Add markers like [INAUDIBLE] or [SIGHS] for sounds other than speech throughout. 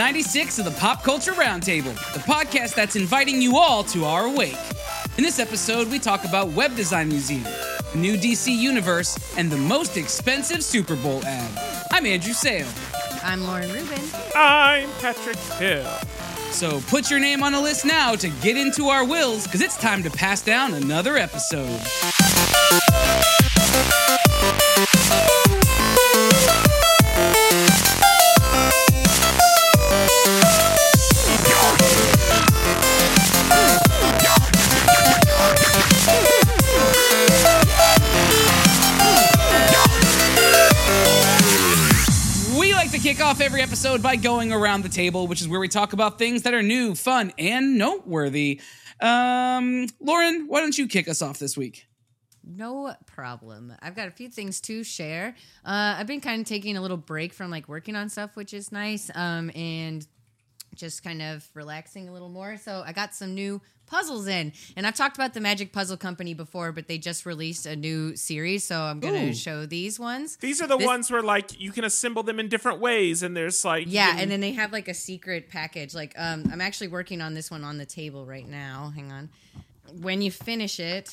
episode 496 of the Pop Culture Roundtable, the podcast that's inviting you all to our wake. In this episode, we talk about Web Design Museum, the new DC universe, and the most expensive Super Bowl ad. I'm Andrew Sale. I'm Lauren Rubin. I'm Patrick Hill. So put your name on a list now to get into our wills, because it's time to pass down another episode. Episode by going around the table, which is where we talk about things that are new, fun, and noteworthy. Um, Lauren, why don't you kick us off this week? No problem. I've got a few things to share. Uh, I've been kind of taking a little break from like working on stuff, which is nice, um, and just kind of relaxing a little more. So I got some new puzzles in, and I've talked about the Magic Puzzle Company before, but they just released a new series, so I'm going to show these ones. These are the This- ones where like you can assemble them in different ways, and there's like Yeah, and then they have like a secret package. Like, um, I'm actually working on this one on the table right now. Hang on. When you finish it,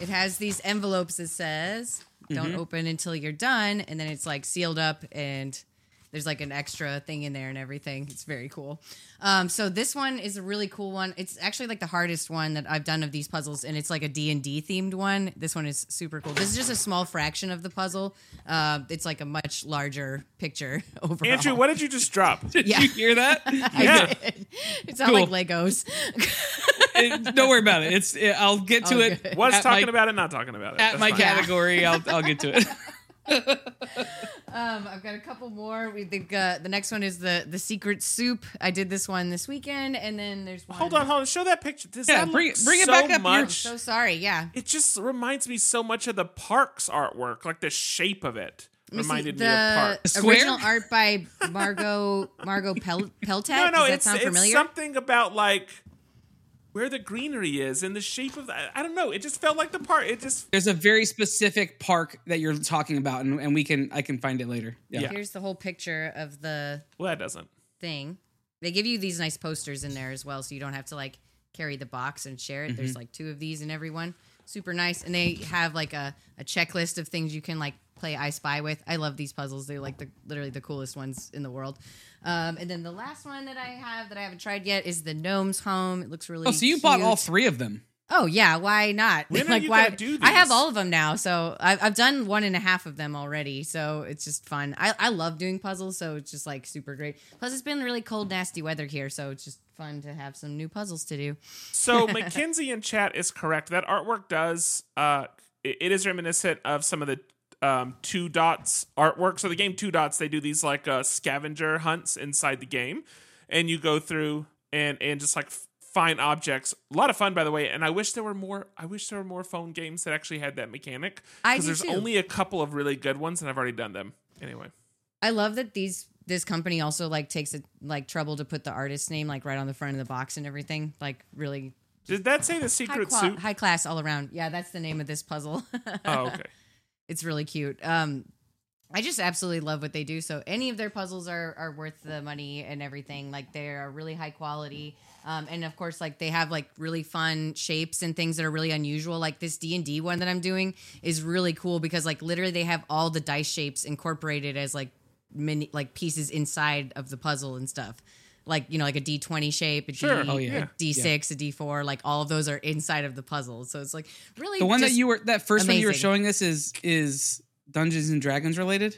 it has these envelopes that says "Don't open until you're done," and then it's like sealed up and there's like an extra thing in there and everything. It's very cool. Um, so this one is a really cool one. It's actually like the hardest one that I've done of these puzzles, and it's like a D and D themed one. This one is super cool. This is just a small fraction of the puzzle. Uh, it's like a much larger picture [LAUGHS] overall. Andrew, what did you just drop? Did Yeah. you hear that? [LAUGHS] yeah, It's not Cool. like Legos. [LAUGHS] It- don't worry about it. It's it, I'll get to Oh, it. good. was talking my, about it, not talking about it. at That's my fine. category. I'll I'll get to it. Um, I've got a couple more. We think uh, the next one is the the secret soup. I did this one this weekend, and then there's one. Hold on, hold on. Show that picture. Does Yeah, that bring look it- bring it so back up. You're Much? So sorry. Yeah. it just reminds me so much of the parks artwork, like the shape of it Let me see. reminded the me of parks. Square? original art by Margot Margot Pel- Peltek. No, no, Does that it's, sound it's familiar? something about like where the greenery is and the shape of that. I don't know. It just felt like the park. It just There's a very specific park that you're talking about, and, and we can I can find it later. Yeah. Yeah. Here's the whole picture of the well, that doesn't. thing. They give you these nice posters in there as well, so you don't have to like carry the box and share it. There's mm-hmm. like two of these in every one. Super nice. And they have like a, a checklist of things you can like play I Spy with. I love these puzzles. They're like the literally the coolest ones in the world. Um, and then the last one that I have that I haven't tried yet is the Gnome's Home. It looks really Oh, so you bought all three of them? Oh yeah, why not? When [LAUGHS] are like you why? gonna I have all of them now, so I've, I've done one and a half of them already. So it's just fun. I, I love doing puzzles, so it's just like super great. Plus, it's been really cold, nasty weather here, so it's just fun to have some new puzzles to do. So [LAUGHS] Mackenzie in chat is correct. That artwork does uh it, it is reminiscent of some of the um two dots artwork. So the game two dots, they do these like uh scavenger hunts inside the game. And you go through and and just like f- find objects. A lot of fun by the way. And I wish there were more I wish there were more phone games that actually had that mechanic. I Because there's too. only a couple of really good ones and I've already done them. Anyway. I love that these this company also like takes it like trouble to put the artist's name like right on the front of the box and everything. Like really Did that say the high, secret qua- soup? high class all around. Yeah, that's the name of this puzzle. [LAUGHS] Oh, okay. It's really cute. Um, I just absolutely love what they do. So any of their puzzles are are worth the money and everything. Like they are really high quality. Um, and of course, like they have like really fun shapes and things that are really unusual. Like this D and D one that I'm doing is really cool because like literally they have all the dice shapes incorporated as like mini like pieces inside of the puzzle and stuff. Like you know, like a D twenty shape, a Sure. D, Oh, yeah. a D six, a D four. Like all of those are inside of the puzzle. So it's like really The one that you were that first one you were showing us is is Dungeons and Dragons related.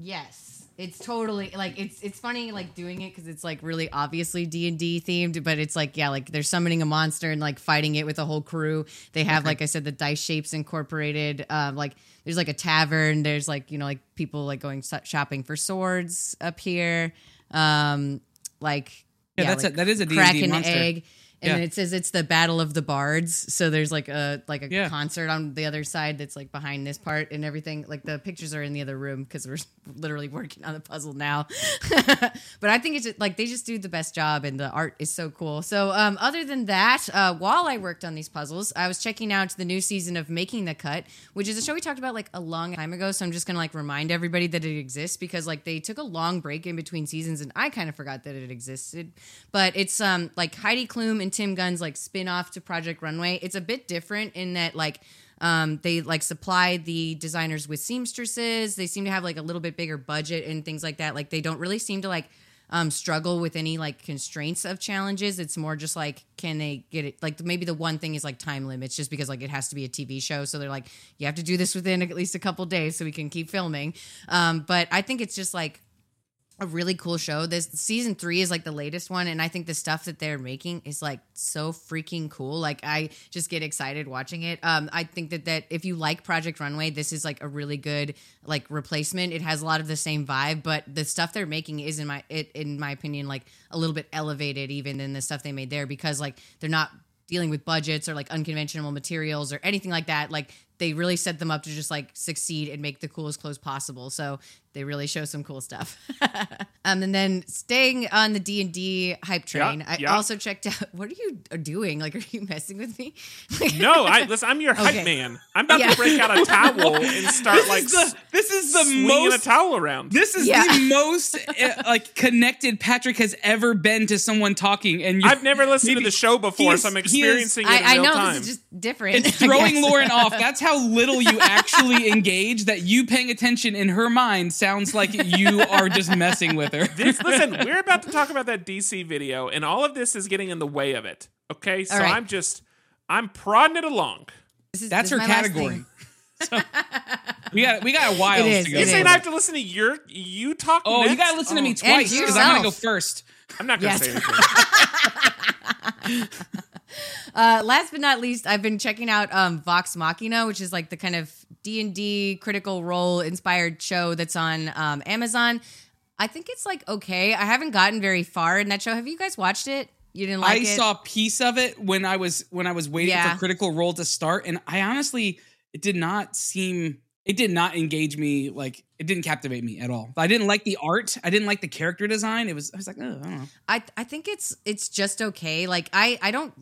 Yes, it's totally like it's it's funny like doing it because it's like really obviously D and D themed, but it's like yeah, like they're summoning a monster and like fighting it with a whole crew. They have like I said the dice shapes incorporated. Um, like there's like a tavern. There's like you know like people like going shopping for swords up here. Um, like Yeah, that's like a- that is a D&D monster. egg. And Yeah. then it says it's the Battle of the Bards. So there's like a like a Yeah. concert on the other side that's like behind this part and everything. Like the pictures are in the other room because we're [LAUGHS] literally working on the puzzle now. [LAUGHS] but I think it's just, like they just do the best job, and the art is so cool. So um, other than that, uh, while I worked on these puzzles, I was checking out the new season of Making the Cut, which is a show we talked about like a long time ago. So I'm just gonna like remind everybody that it exists because like they took a long break in between seasons, and I kind of forgot that it existed. But it's um like Heidi Klum and Tim Gunn's like spin off to Project Runway. It's a bit different in that like um, they like supply the designers with seamstresses. They seem to have like a little bit bigger budget and things like that. Like they don't really seem to like um, struggle with any like constraints of challenges. It's more just like can they get it? Like maybe the one thing is like time limits, just because like it has to be a TV show. So they're like you have to do this within at least a couple days so we can keep filming. Um, but I think it's just like a really cool show. This season three is like the latest one, and I think the stuff that they're making is like so freaking cool. Like I just get excited watching it. Um, I think that that if you like Project Runway, this is like a really good like replacement. It has a lot of the same vibe, but the stuff they're making is in my it in my opinion like a little bit elevated even than the stuff they made there because like they're not dealing with budgets or like unconventional materials or anything like that. Like they really set them up to just like succeed and make the coolest clothes possible. So they really show some cool stuff. [LAUGHS] um, and then staying on the D and D hype train, Yeah, I yeah. also checked out. [LAUGHS] What are you doing? Like, are you messing with me? [LAUGHS] No, I listen. I'm your hype Okay. man. I'm about Yeah. to break out a towel and start This like is the this is the most a towel around. This is Yeah. the most uh, like connected Patrick has ever been to someone talking, and you I've never listened to the show before, is- so I'm he is- experiencing it in I, I real know time. this is just different. It's throwing. Lauren off. That's how little you actually engage. That you paying attention in her mind sounds like you are just messing with her. [LAUGHS] This, listen, we're about to talk about that DC video, and all of this is getting in the way of it. Okay, so All right. I'm just, I'm prodding it along. This is- That's this her is category. [LAUGHS] So, we got we got a while It is, to go. You is. saying I have to listen to your you talk? Oh, you gotta listen to me Oh, twice because I'm gonna go first. I'm not gonna Yes. say anything. [LAUGHS] [LAUGHS] Uh, last but not least, I've been checking out um, Vox Machina, which is like the kind of D and D Critical Role inspired show that's on um, Amazon. I think it's like okay. I haven't gotten very far in that show. Have you guys watched it? You didn't like I it? saw a piece of it when I was when I was waiting Yeah. for Critical Role to start, and I honestly it did not seem it did not engage me like it didn't captivate me at all. I didn't like the art. I didn't like the character design. It was I was like, oh, I don't know. I I think it's it's just okay. Like I I don't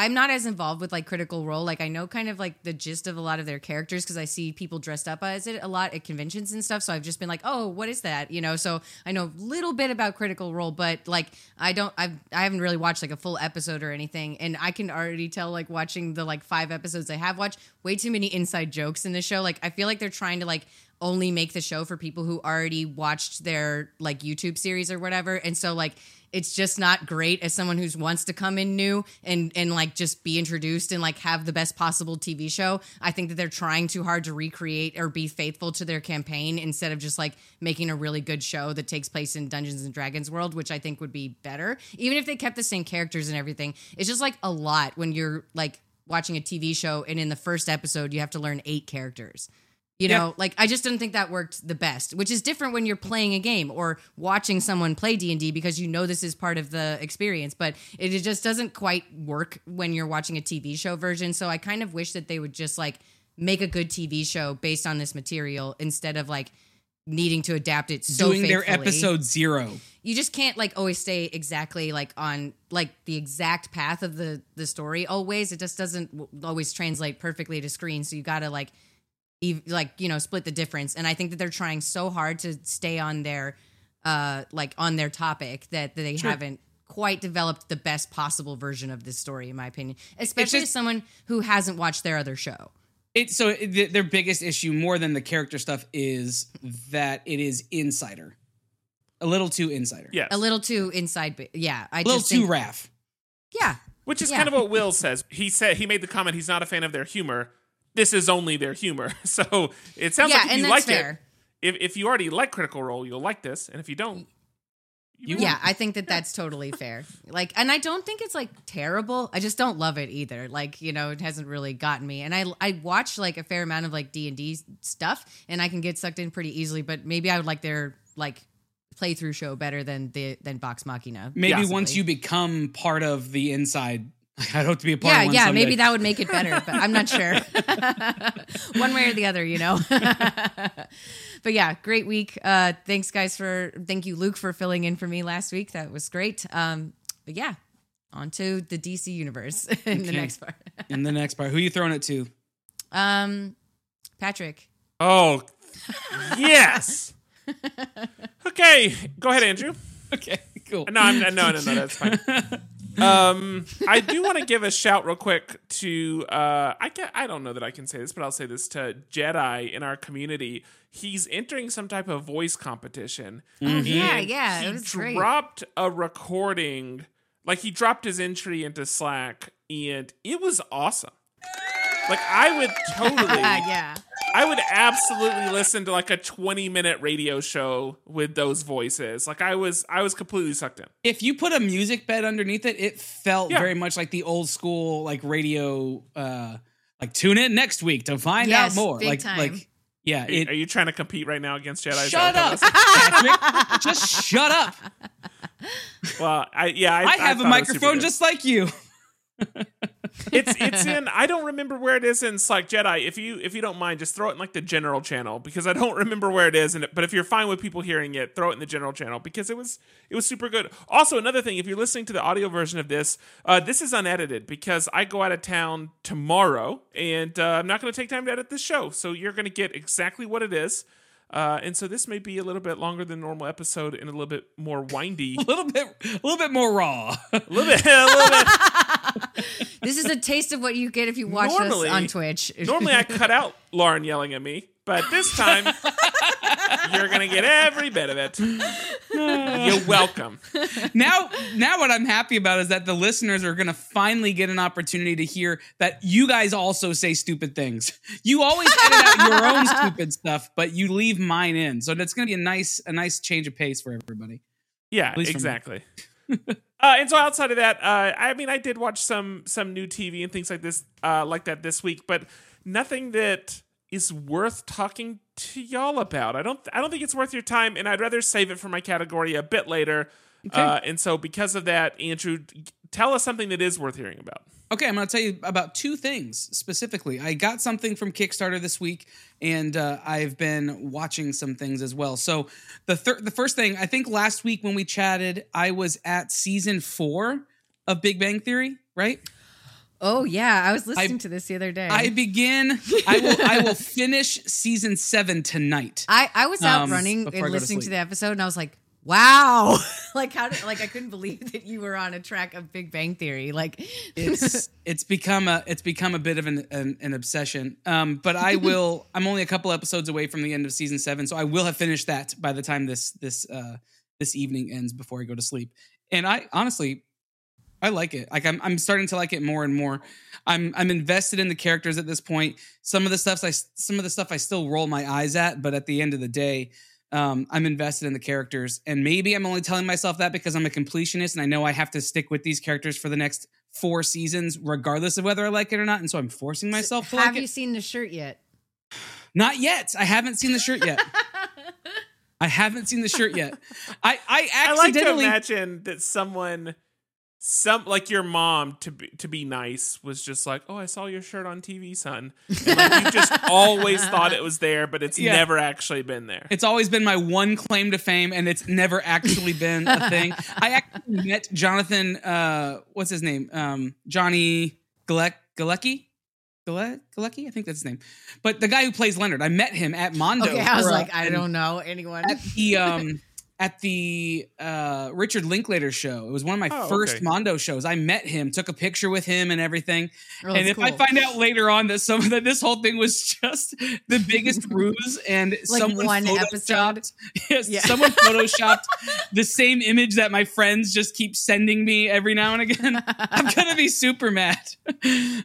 I'm not as involved with like Critical Role. Like I know kind of like the gist of a lot of their characters because I see people dressed up as it a lot at conventions and stuff. So I've just been like, oh, what is that? You know. So I know a little bit about Critical Role, but like I don't I've I haven't really watched like a full episode or anything, and I can already tell like watching the like five episodes I have watched, way too many inside jokes in the show. Like I feel like they're trying to like only make the show for people who already watched their like YouTube series or whatever. And so like it's just not great as someone who wants to come in new and and like just be introduced and like have the best possible TV show. I think that they're trying too hard to recreate or be faithful to their campaign instead of just like making a really good show that takes place in Dungeons and Dragons world, which I think would be better. Even if they kept the same characters and everything. It's just like a lot when you're like watching a TV show and in the first episode you have to learn eight characters. You Yeah. know, like I just didn't think that worked the best, which is different when you're playing a game or watching someone play D&D because you know this is part of the experience, but it just doesn't quite work when you're watching a TV show version. So I kind of wish that they would just like make a good TV show based on this material instead of like needing to adapt it so Doing their episode zero. you just can't like always stay exactly like on like the exact path of the the story always it just doesn't always translate perfectly to screen so you gotta like ev- like you know split the difference and i think that they're trying so hard to stay on their uh like on their topic that, that they Sure. haven't quite developed the best possible version of this story in my opinion especially just- as someone who hasn't watched their other show It so th- their biggest issue, more than the character stuff, is that it is insider, a little too insider, yeah a little too inside but yeah i a little just too think, Raph. yeah Which is Yeah. kind of what Will [LAUGHS] says. He said he made the comment he's not a fan of their humor. This is only their humor. [LAUGHS] So it sounds Yeah, like if and you that's like fair. it, if if you already like Critical Role, you'll like this, and if you don't, you won't. Yeah, I think that that's totally fair. Like, and I don't think it's like terrible. I just don't love it either. Like, you know, it hasn't really gotten me. And I I watch like a fair amount of like D and D stuff, and I can get sucked in pretty easily. But maybe I would like their like playthrough show better than the than Vox Machina. Maybe possibly. once you become part of the inside I hope to be a part Yeah, of one yeah, someday. maybe that would make it better, but I'm not sure. [LAUGHS] one way or the other, you know. [LAUGHS] but yeah, great week. Uh, thanks, guys, for thank you, Luke, for filling in for me last week. That was great. Um, but yeah, on to the DC universe [LAUGHS] in the next part. In the next part, who you throwing it to? Um, Patrick. Oh, yes. okay, go ahead, Andrew. Okay, cool. No, I'm, no, no, no, that's fine. Um, I do want to give a shout real quick to uh, I can I don't know that I can say this, but I'll say this to Jedi in our community. He's entering some type of voice competition. Oh, yeah, And yeah, He it was great. dropped a recording, like he dropped his entry into Slack, and it was awesome. Like I would [LAUGHS] totally, yeah. I would absolutely listen to like a 20 minute radio show with those voices. Like I was, I was completely sucked in. if you put a music bed underneath it, it felt Yeah. very much like the old school like radio uh like tune in next week to find Yes, out more. big like time. like yeah, Are you, it are you trying to compete right now against Jedi? Shut up, [LAUGHS] Patrick. Just shut up. Well, I yeah, I, I have a thought it was super microphone just like you. [LAUGHS] it's it's in. I don't remember where it is in Slack Jedi. If you if you don't mind, just throw it in like the general channel because I don't remember where it is. And but if you're fine with people hearing it, throw it in the general channel because it was it was super good. Also, another thing, if you're listening to the audio version of this, uh, this is unedited because I go out of town tomorrow and uh, I'm not going to take time to edit this show. So you're going to get exactly what it is. Uh, and so this may be a little bit longer than normal episode and a little bit more windy. [LAUGHS] A little bit a little bit more raw. a little bit, a little bit [LAUGHS] [LAUGHS] This is a taste of what you get if you watch Normally- us on Twitch. [LAUGHS] Normally, I cut out Lauren yelling at me, but this time [LAUGHS] you're gonna get every bit of it. You're welcome. now now what I'm happy about is that the listeners are going to finally get an opportunity to hear that you guys also say stupid things. You always edit out your own stupid stuff, but you leave mine in. So that's going to be a nice a nice change of pace for everybody. Yeah, least me. exactly. [LAUGHS] uh, and so outside of that, uh, I mean, I did watch some some new TV and things like this, uh, like that this week, but nothing that is worth talking to y'all about. I don't I don't think it's worth your time, and I'd rather save it for my category a bit later. Uh, and so because of that, Andrew, tell us something that is worth hearing about. Okay, I'm going to tell you about two things specifically. I got something from Kickstarter this week, and uh, I've been watching some things as well. So the thir- the first thing, I think last week when we chatted, I was at season four of Big Bang Theory, right? oh yeah, I was listening I- to this the other day. I begin. I will. I will finish season seven tonight. I, I was out Um, running and go to listening to, the episode, and I was like, "Wow!" [LAUGHS] like how? Did, like I couldn't believe that you were on a track of Big Bang Theory. Like, It's [LAUGHS] it's become a it's become a bit of an an, an obsession. Um, but I [LAUGHS] will. I'm only a couple episodes away from the end of season seven, so I will have finished that by the time this this uh this evening ends before I go to sleep. And I honestly. I like it. Like I'm, I'm starting to like it more and more. I'm, I'm invested in the characters at this point. Some of the stuff I, some of the stuff I still roll my eyes at, but at the end of the day, um, I'm invested in the characters. And maybe I'm only telling myself that because I'm a completionist and I know I have to stick with these characters for the next four seasons, regardless of whether I like it or not. And so I'm forcing myself to like it. have like you it. seen the shirt yet? [SIGHS] Not yet. I haven't seen the shirt yet. [LAUGHS] I haven't seen the shirt yet. I, I I like to imagine that someone, some like your mom, to be to be nice, was just like, "Oh, I saw your shirt on TV, son." And, like, you just [LAUGHS] always thought it was there, but it's Yeah. never actually been there. It's always been my one claim to fame, and it's never actually been a thing. [LAUGHS] I actually met Jonathan. Uh, what's his name? Um, Johnny Galek Galecki. Gale- Galecki, I think that's his name. But the guy who plays Leonard, I met him at Mondo. Okay, I was like, I don't know anyone. At the um, [LAUGHS] at the uh, Richard Linklater show. It was one of my Oh, first okay. Mondo shows. I met him, took a picture with him, and everything. Oh, and that's if I find out later on that some that this whole thing was just the biggest [LAUGHS] ruse and Like someone one photoshopped- yes, Yeah. someone photoshopped [LAUGHS] the same image that my friends just keep sending me every now and again. [LAUGHS] I'm gonna be super mad.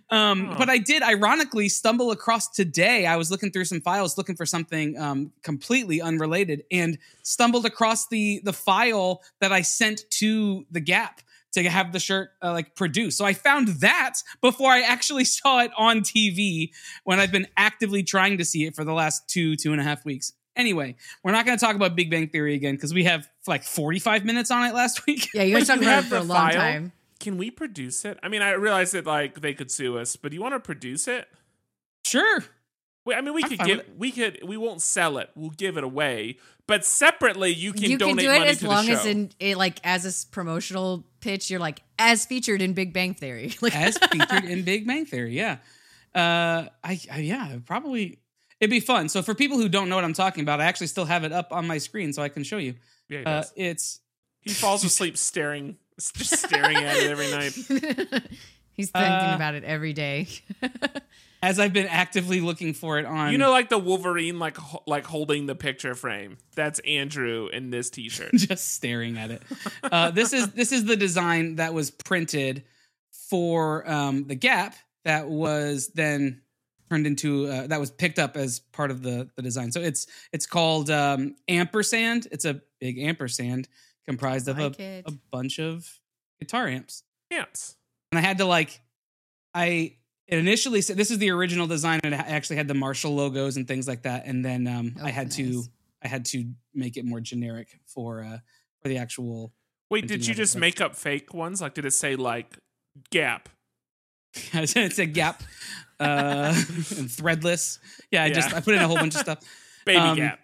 Um, Huh. But I did ironically stumble across today. I was looking through some files, looking for something um, completely unrelated, and stumbled across the the file that I sent to the Gap to have the shirt uh, like produced. So I found that before I actually [LAUGHS] saw it on TV when I've been actively trying to see it for the last two two and a half weeks. Anyway, we're not going to talk about Big Bang Theory again because we have like 45 minutes on it last [LAUGHS] week. yeah, you guys Wait, talked about it for a long file? time. can we produce it? I mean, I realize that like they could sue us, but do you want to produce it? Sure. Wait, I mean, we I'm could give, we could, we won't sell it. We'll give it away, but separately, you can you can donate do it money as to long the show. as in it, like as a promotional pitch. You're like as featured in Big Bang Theory. [LAUGHS] Like As featured in Big Bang Theory. Yeah. Uh, I, I yeah, probably it'd be fun. So for people who don't know what I'm talking about, I actually still have it up on my screen so I can show you. yeah, he, Uh, does. it's he falls asleep staring, just staring at it every night. [LAUGHS] He's thinking Uh, about it every day. [LAUGHS] as I've been actively looking for it on You know, like the Wolverine, like ho- like holding the picture frame. That's Andrew in this T-shirt. [LAUGHS] just staring at it. Uh, this is this is the design that was printed for um, the Gap that was then turned into uh, that was picked up as part of the the design. So it's it's called um, ampersand. It's a big ampersand comprised of a, it. a bunch of guitar amps. Amps. And I had to like I it initially said this is the original design and it actually had the Marshall logos and things like that. And then um, Oh, I had to. I had to make it more generic for uh for the actual Wait, Did did you you have it, just make up fake ones? Like, did it say like Gap? [LAUGHS] it's a gap uh [LAUGHS] and threadless yeah i just i put in a whole bunch of stuff [LAUGHS] Baby Um, Gap.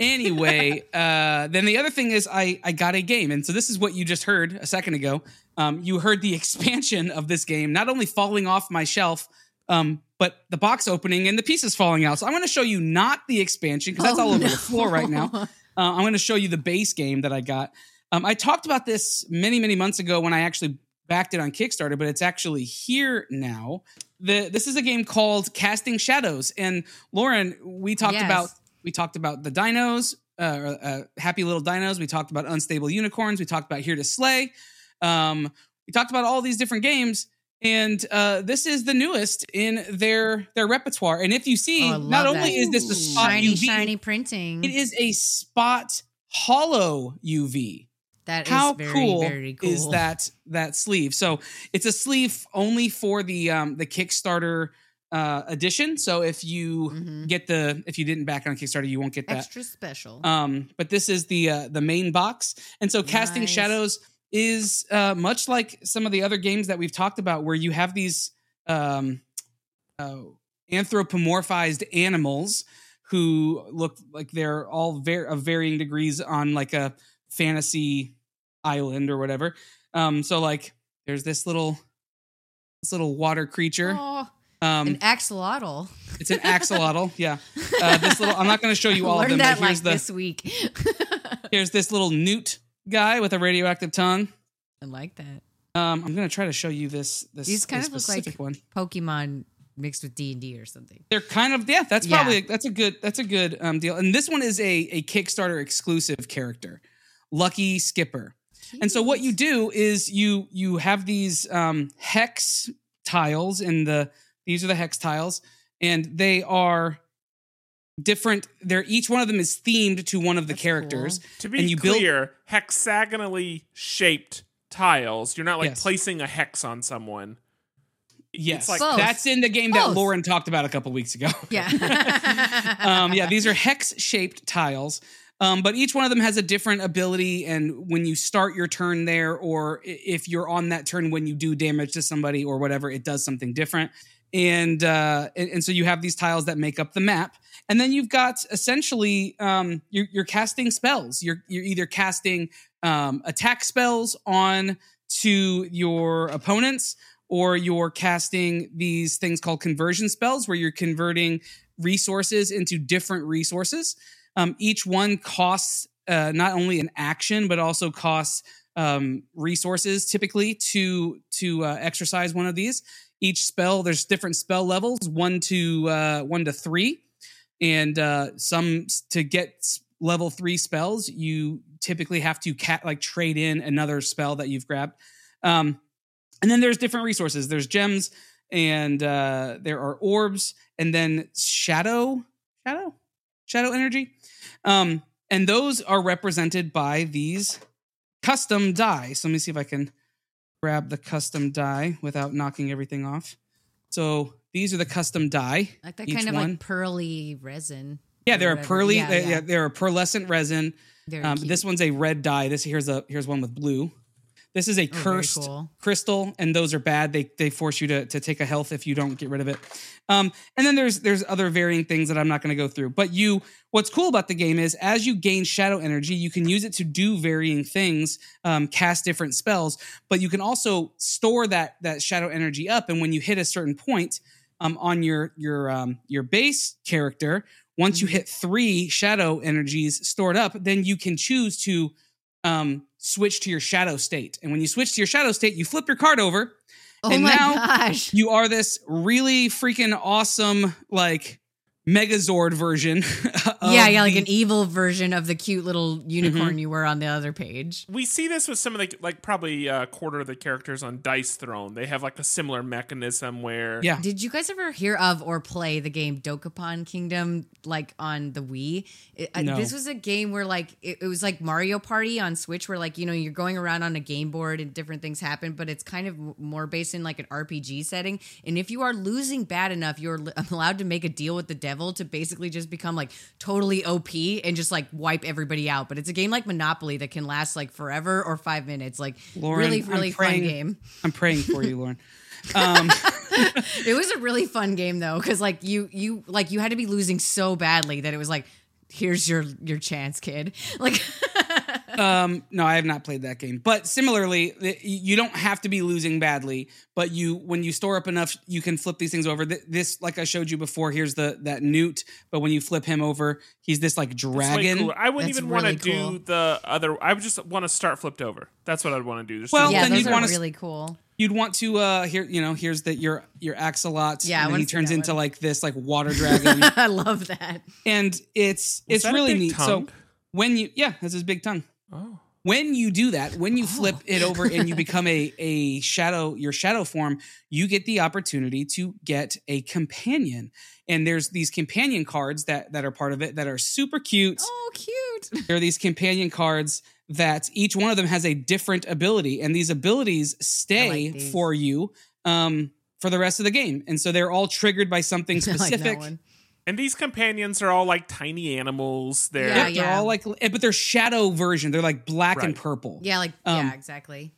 Anyway uh then the other thing is i i got a game. And so this is what you just heard a second ago. Um you heard the [LAUGHS] expansion of this game not only falling off my shelf um but the box opening and the pieces falling out. So i'm going to show you not the expansion because that's Oh, all over no. the floor right now. [LAUGHS] Uh, i'm going to show you the base game that i got. Um, i talked about this many many months ago when i actually backed it on kickstarter but it's actually here now. The this is a game called casting shadows. And lauren we talked Yes. about we talked about the dinos uh, uh, happy little dinos. We talked about unstable unicorns. We talked about here to slay. Um, we talked about all these different games and uh, this is the newest in their their repertoire. And if you see Oh, not love only is this the spot shiny, uv shiny printing. it is a spot hollow uv That is how very, cool, very cool. is that that sleeve? So it's a sleeve only for the um the kickstarter uh edition so if you Mhm. get the if you didn't back on kickstarter you won't get that. Extra special. um but this is the uh the main box. And so casting shadows is uh much like some of the other games that we've talked about where you have these um uh, anthropomorphized animals who look like they're all ver- of varying degrees on like a fantasy island or whatever. Um so like there's this little this little water creature. Oh, um an axolotl. it's an axolotl [LAUGHS] yeah uh, this little i'm not going to show you all of them that but here's like the this week. [LAUGHS] Here's this little newt guy with a radioactive tongue. I like that. Um, I'm gonna try to show you this. This These kind this of look like one. Pokemon mixed with D and D or something. They're kind of yeah. That's Yeah. probably that's a good that's a good um, deal. And this one is a a Kickstarter exclusive character, Lucky Skipper. And so what you do is you you have these um, hex tiles, in the these are the hex tiles, and they are different. They're each one of them is themed to one of the That's characters. To be and you build- clear, hexagonally shaped tiles. You're not like Yes. placing a hex on someone. Yes, like- Both. that's in the game that Lauren talked about a couple weeks ago. [LAUGHS] Yeah. [LAUGHS] um, yeah, these are hex shaped tiles. Um, but each one of them has a different ability, and when you start your turn there, or if you're on that turn when you do damage to somebody or whatever, it does something different. And uh, and, and so you have these tiles that make up the map, and then you've got essentially um, you're, you're casting spells. You're you're either casting um, attack spells on to your opponents, or you're casting these things called conversion spells, where you're converting resources into different resources. Um, each one costs uh, not only an action, but also costs um, resources typically to to uh, exercise one of these. Each spell, there's different spell levels, one to uh, one to three, and uh, some to get level three spells, you typically have to cat like trade in another spell that you've grabbed. Um, and then there's different resources. There's gems, and uh, there are orbs, and then shadow, shadow, shadow energy, um, and those are represented by these custom die. So let me see if I can grab the custom die without knocking everything off. So these are the custom die. like that Each kind of one. like pearly resin. Yeah, they're a pearly. Yeah, they- yeah, they're a pearlescent resin. Um, this one's a red die. This here's a here's one with blue. This is a Oh, cursed cool. crystal, and those are bad. They they force you to to take a health if you don't get rid of it. Um, and then there's there's other varying things that I'm not going to go through. But you, what's cool about the game is as you gain shadow energy, you can use it to do varying things, um, cast different spells. But you can also store that that shadow energy up, and when you hit a certain point um, on your your um, your base character, once you Mhm. hit three shadow energies stored up, then you can choose to um, switch to your shadow state. And when you switch to your shadow state, you flip your card over. Oh And now gosh. You are this really freaking awesome, like Megazord version. [LAUGHS] of yeah, yeah, like the- an evil version of the cute little unicorn Mm-hmm. you were on the other page. We see this with some of the like probably a quarter of the characters on Dice Throne. They have like a similar mechanism where Yeah. Did you guys ever hear of or play the game Dokapon Kingdom like on the Wii? It, uh, No. This was a game where like it, it was like Mario Party on Switch, where like you know you're going around on a game board and different things happen, but it's kind of more based in like an RPG setting. And if you are losing bad enough, you're l- [LAUGHS] allowed to make a deal with the devil to basically just become like totally OP and just like wipe everybody out. But it's a game like Monopoly that can last like forever or five minutes. Like Lauren, really, really fun game. I'm praying for you, Lauren. [LAUGHS] Um, It was a really fun game though, because like you you like you had to be losing so badly that it was like, here's your your chance, kid. [LAUGHS] Like [LAUGHS] um, no, I have not played that game. But similarly, you don't have to be losing badly. But you, when you store up enough, you can flip these things over. This, like I showed you before, here's the that newt. But when you flip him over, he's this like dragon. cooler. I wouldn't That's even want to really do the other. I would just want to start flipped over. That's what I'd want to do. Just Well, do- yeah, then those you'd are wanna really cool. You'd want to uh here, you know, here's that your your axolot. Yeah, I and then he turns into one. like this like water [LAUGHS] dragon, I love that. and it's Was it's really neat. tongue? So when you yeah, that's his big tongue. oh. when you do that when you flip Oh. it over and you [LAUGHS] become a a shadow your shadow form you get the opportunity to get a companion and there's these companion cards that that are part of it that are super cute Oh, cute. there are these companion cards that each one of them has a different ability and these abilities stay like these. for you um for the rest of the game and so they're all triggered by something [LAUGHS] I like specific. And these companions are all like tiny animals. They're Yeah, Yep, they're all like eh, but they're shadow version they're like black and purple Yeah, like Um, yeah, exactly.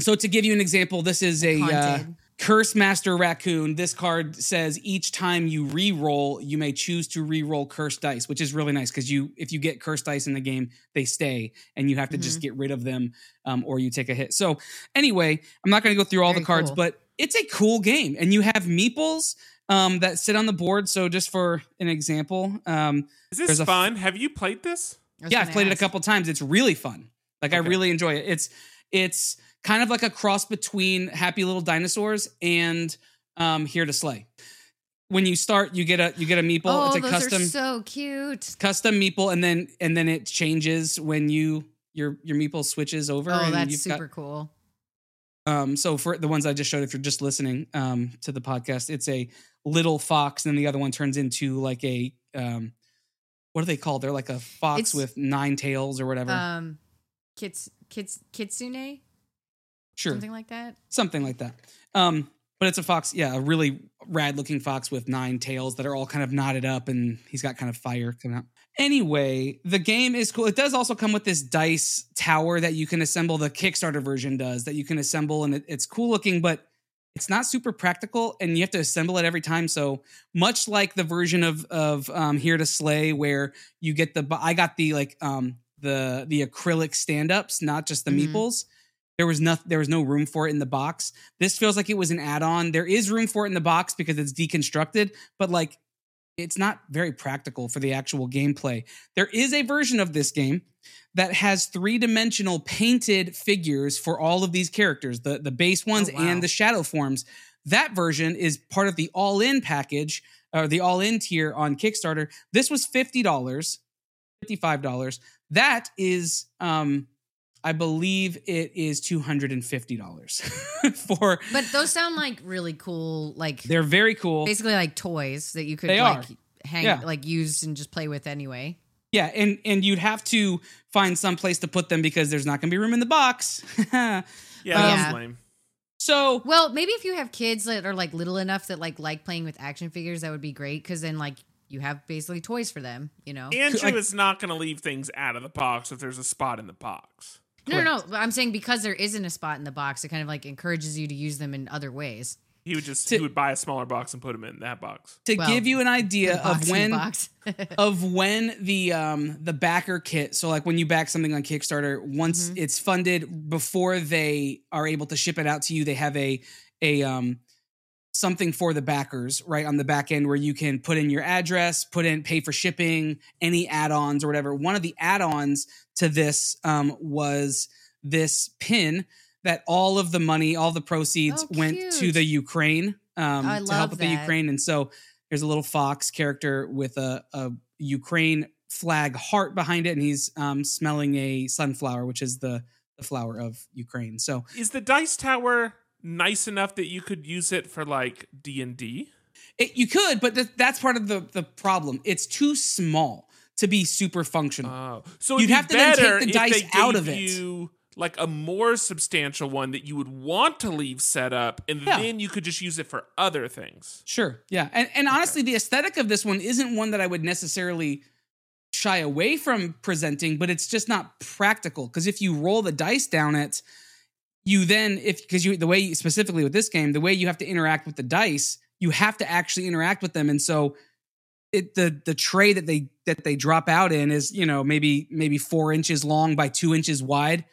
So to give you an example, this is a uh, Haunted. Curse Master Raccoon. This card says each time you re-roll, you may choose to re-roll cursed dice, which is really nice because you if you get cursed dice in the game, they stay and you have to Mm-hmm. just get rid of them um, or you take a hit. So anyway, I'm not going to go through all Very the cards, cool. but it's a cool game, and you have meeples um, that sit on the board. So just for an example, um, Is this There's a f- fun? Have you played this? Yeah, I've played it a couple times. It's really fun. Like I really enjoy it. It's it's kind of like a cross between Happy Little Dinosaurs and um, Here to Slay. When you start, you get a you get a meeple. Oh, it's a those custom are so cute. custom meeple, and then and then it changes when you your your meeple switches over. Oh, that's super got, cool. um, so for the ones I just showed, if you're just listening um, to the podcast, it's a little fox, and then the other one turns into like a um, what are they called? They're like a fox It's- with nine tails or whatever. Um, kits, kits, kitsune, sure, something like that. something like that. Um, but it's a fox, yeah, a really rad looking fox with nine tails that are all kind of knotted up, and he's got kind of fire coming out. Anyway, the game is cool. It does also come with this dice tower that you can assemble. The Kickstarter version does that you can assemble, and it, it's cool looking, but it's not super practical, and you have to assemble it every time. So much like the version of of um, Here to Slay, where you get the I got the like um, the the acrylic stand ups, not just the Mhm. meeples. There was no there was no room for it in the box. This feels like it was an add-on. There is room for it in the box because it's deconstructed, but like it's not very practical for the actual gameplay. There is a version of this game that has three-dimensional painted figures for all of these characters, the the base ones Oh, wow. and the shadow forms. That version is part of the all-in package or the all-in tier on Kickstarter. This was $50, $55. That is um I believe it is two hundred and fifty dollars [LAUGHS] for. But those sound like really cool, like They're very cool. basically like toys that you could They like are. hang, Yeah. like use and just play with anyway. Yeah, and and you'd have to find some place to put them because there's not going to be room in the box. [LAUGHS] Yeah, Um, that's lame. so Well, maybe if you have kids that are like little enough that like like playing with action figures, that would be great because then like you have basically toys for them. You know, Andrew like- is not going to leave things out of the box if there's a spot in the box. No, no, no. I'm saying because there isn't a spot in the box, it kind of like encourages you to use them in other ways. He would just To- he would buy a smaller box and put them in that box. To Well, give you an idea of when the [LAUGHS] of when the um the backer kit so like when you back something on kickstarter once Mm-hmm. it's funded before they are able to ship it out to you they have a a um something for the backers right on the back end where you can put in your address put in pay for shipping any add-ons or whatever one of the add-ons to this um was this pin that all of the money all the proceeds Oh, went to the ukraine um I to love help with the ukraine and so there's a little fox character with a, a Ukraine flag heart behind it, and he's um, smelling a sunflower, which is the the flower of Ukraine. So Is the dice tower nice enough that you could use it for like D and D? it, you could, but th- that's part of the the problem. It's too small to be super functional. Oh, so You'd have to then take the dice out of it. You like a more substantial one that you would want to leave set up, and Yeah. then you could just use it for other things. Sure. Yeah. And and honestly, the aesthetic of this one isn't one that I would necessarily shy away from presenting, but it's just not practical. Because if you roll the dice down it, you then if because you the way you, specifically with this game, the way you have to interact with the dice, you have to actually interact with them. And so it the the tray that they that they drop out in is, you know, maybe maybe four inches long by two inches wide.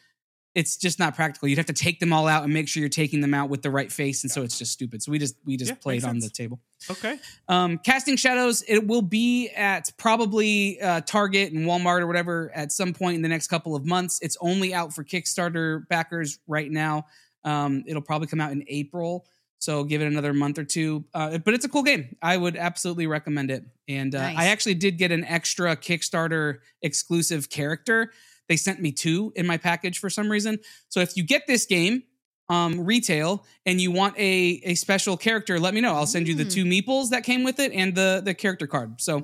It's just not practical. You'd have to take them all out and make sure you're taking them out with the right face, and so it's just stupid. So we just we just Yeah, played on sense. the table. Okay. Um, Casting Shadows, it will be at probably uh, Target and Walmart or whatever at some point in the next couple of months. It's only out for Kickstarter backers right now. Um, it'll probably come out in April, so give it another month or two. Uh, but it's a cool game. I would absolutely recommend it. And uh, Nice. I actually did get an extra Kickstarter exclusive character. They sent me two in my package for some reason. So if you get this game, um, retail and you want a a special character, let me know. I'll send you the two meeples that came with it and the the character card. So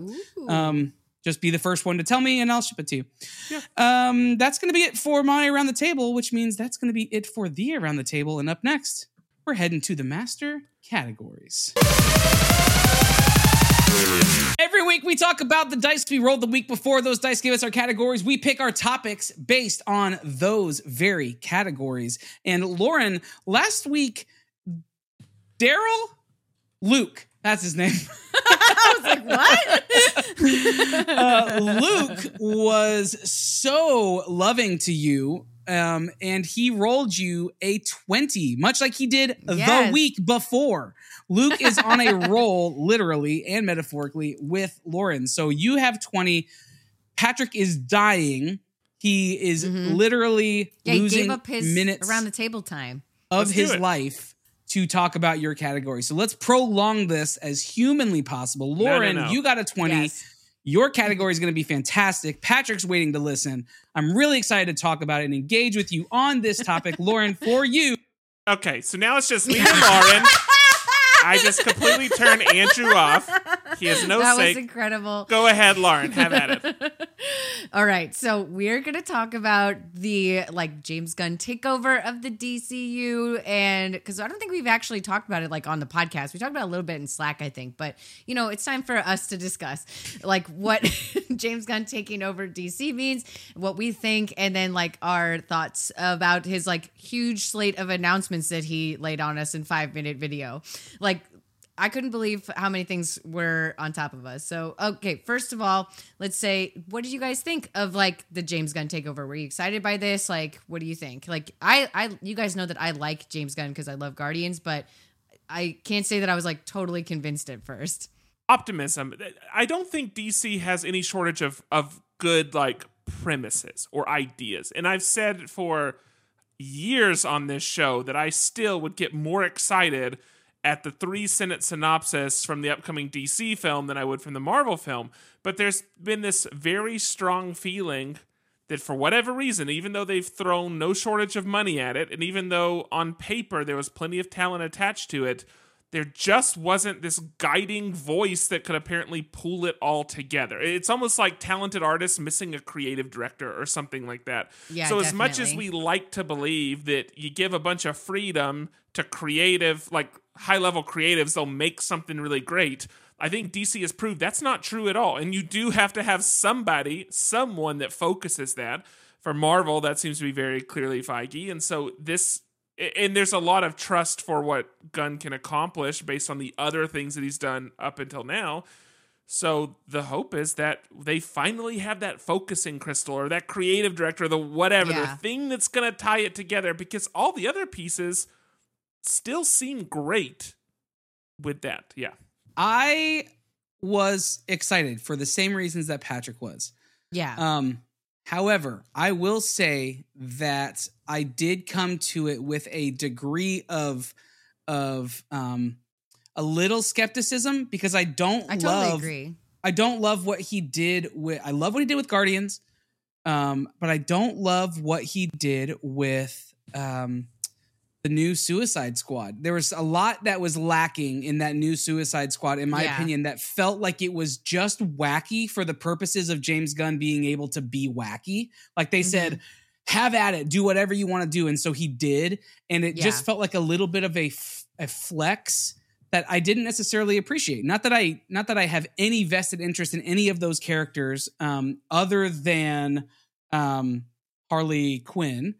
um, just be the first one to tell me and I'll ship it to you. Yeah. Um, that's going to be it for my around the table, which means that's going to be it for the around the table. And up next, we're heading to the master categories. Every week we talk about the dice we rolled the week before. Those dice give us our categories. We pick our topics based on those very categories. And Lauren, last week, Daryl Luke, that's his name. [LAUGHS] I was like, what? uh, Luke was so loving to you. Um, and he rolled you a 20, much like he did the week before. Luke is on a [LAUGHS] roll, literally and metaphorically, with Lauren. So you have 20. Patrick is dying. He is Mhm. literally yeah, he losing gave up his minutes around the table time. of Let's his life to talk about your category. So let's prolong this as humanly possible. no, Lauren, no. you got a 20. Yes. Your category is going to be fantastic. Patrick's waiting to listen. I'm really excited to talk about it and engage with you on this topic. Lauren, for you, Okay, so now it's just me [LAUGHS] and Lauren. I just completely turned Andrew off. He has no [LAUGHS] that say. was incredible. Go ahead, Lauren. Have at it. [LAUGHS] All right, so we're gonna talk about the like James Gunn takeover of the DCU, and because I don't think we've actually talked about it like on the podcast. We talked about it a little bit in Slack, I think, but you know, it's time for us to discuss like what [LAUGHS] James Gunn taking over DC means, what we think, and then like our thoughts about his like huge slate of announcements that he laid on us in five minute video, like. I couldn't believe how many things were on top of us. So, okay, first of all, let's say, what did you guys think of like the James Gunn takeover? Were you excited by this? Like, what do you think? Like, I, I, you guys know that I like James Gunn because I love Guardians, but I can't say that I was like totally convinced at first. Optimism. I don't think DC has any shortage of of good like premises or ideas. And I've said for years on this show that I still would get more excited at the three sentence synopsis from the upcoming DC film than I would from the Marvel film. But there's been this very strong feeling that for whatever reason, even though they've thrown no shortage of money at it, and even though on paper there was plenty of talent attached to it, there just wasn't this guiding voice that could apparently pull it all together. It's almost like talented artists missing a creative director or something like that. Yeah, so as much as we like to believe that you give a bunch of freedom to creative, like high level creatives, they'll make something really great. I think DC has proved that's not true at all. And you do have to have somebody, someone that focuses that. for Marvel, that seems to be very clearly Feige. And so this, and there's a lot of trust for what Gunn can accomplish based on the other things that he's done up until now. So the hope is that they finally have that focusing crystal or that creative director, the whatever, Yeah. the thing that's going to tie it together because all the other pieces still seem great with that. Yeah. I was excited for the same reasons that Patrick was. Yeah. Um, however, I will say that I did come to it with a degree of of um a little skepticism because I don't I totally love agree. I don't love what he did with I love what he did with Guardians. Um, but I don't love what he did with um the new Suicide Squad. There was a lot that was lacking in that new Suicide Squad, in my Yeah. opinion, that felt like it was just wacky for the purposes of James Gunn being able to be wacky. Like they said, have at it, do whatever you want to do. And so he did. And it just felt like a little bit of a, f- a flex that I didn't necessarily appreciate. Not that I not that I have any vested interest in any of those characters, um, other than um, Harley Quinn,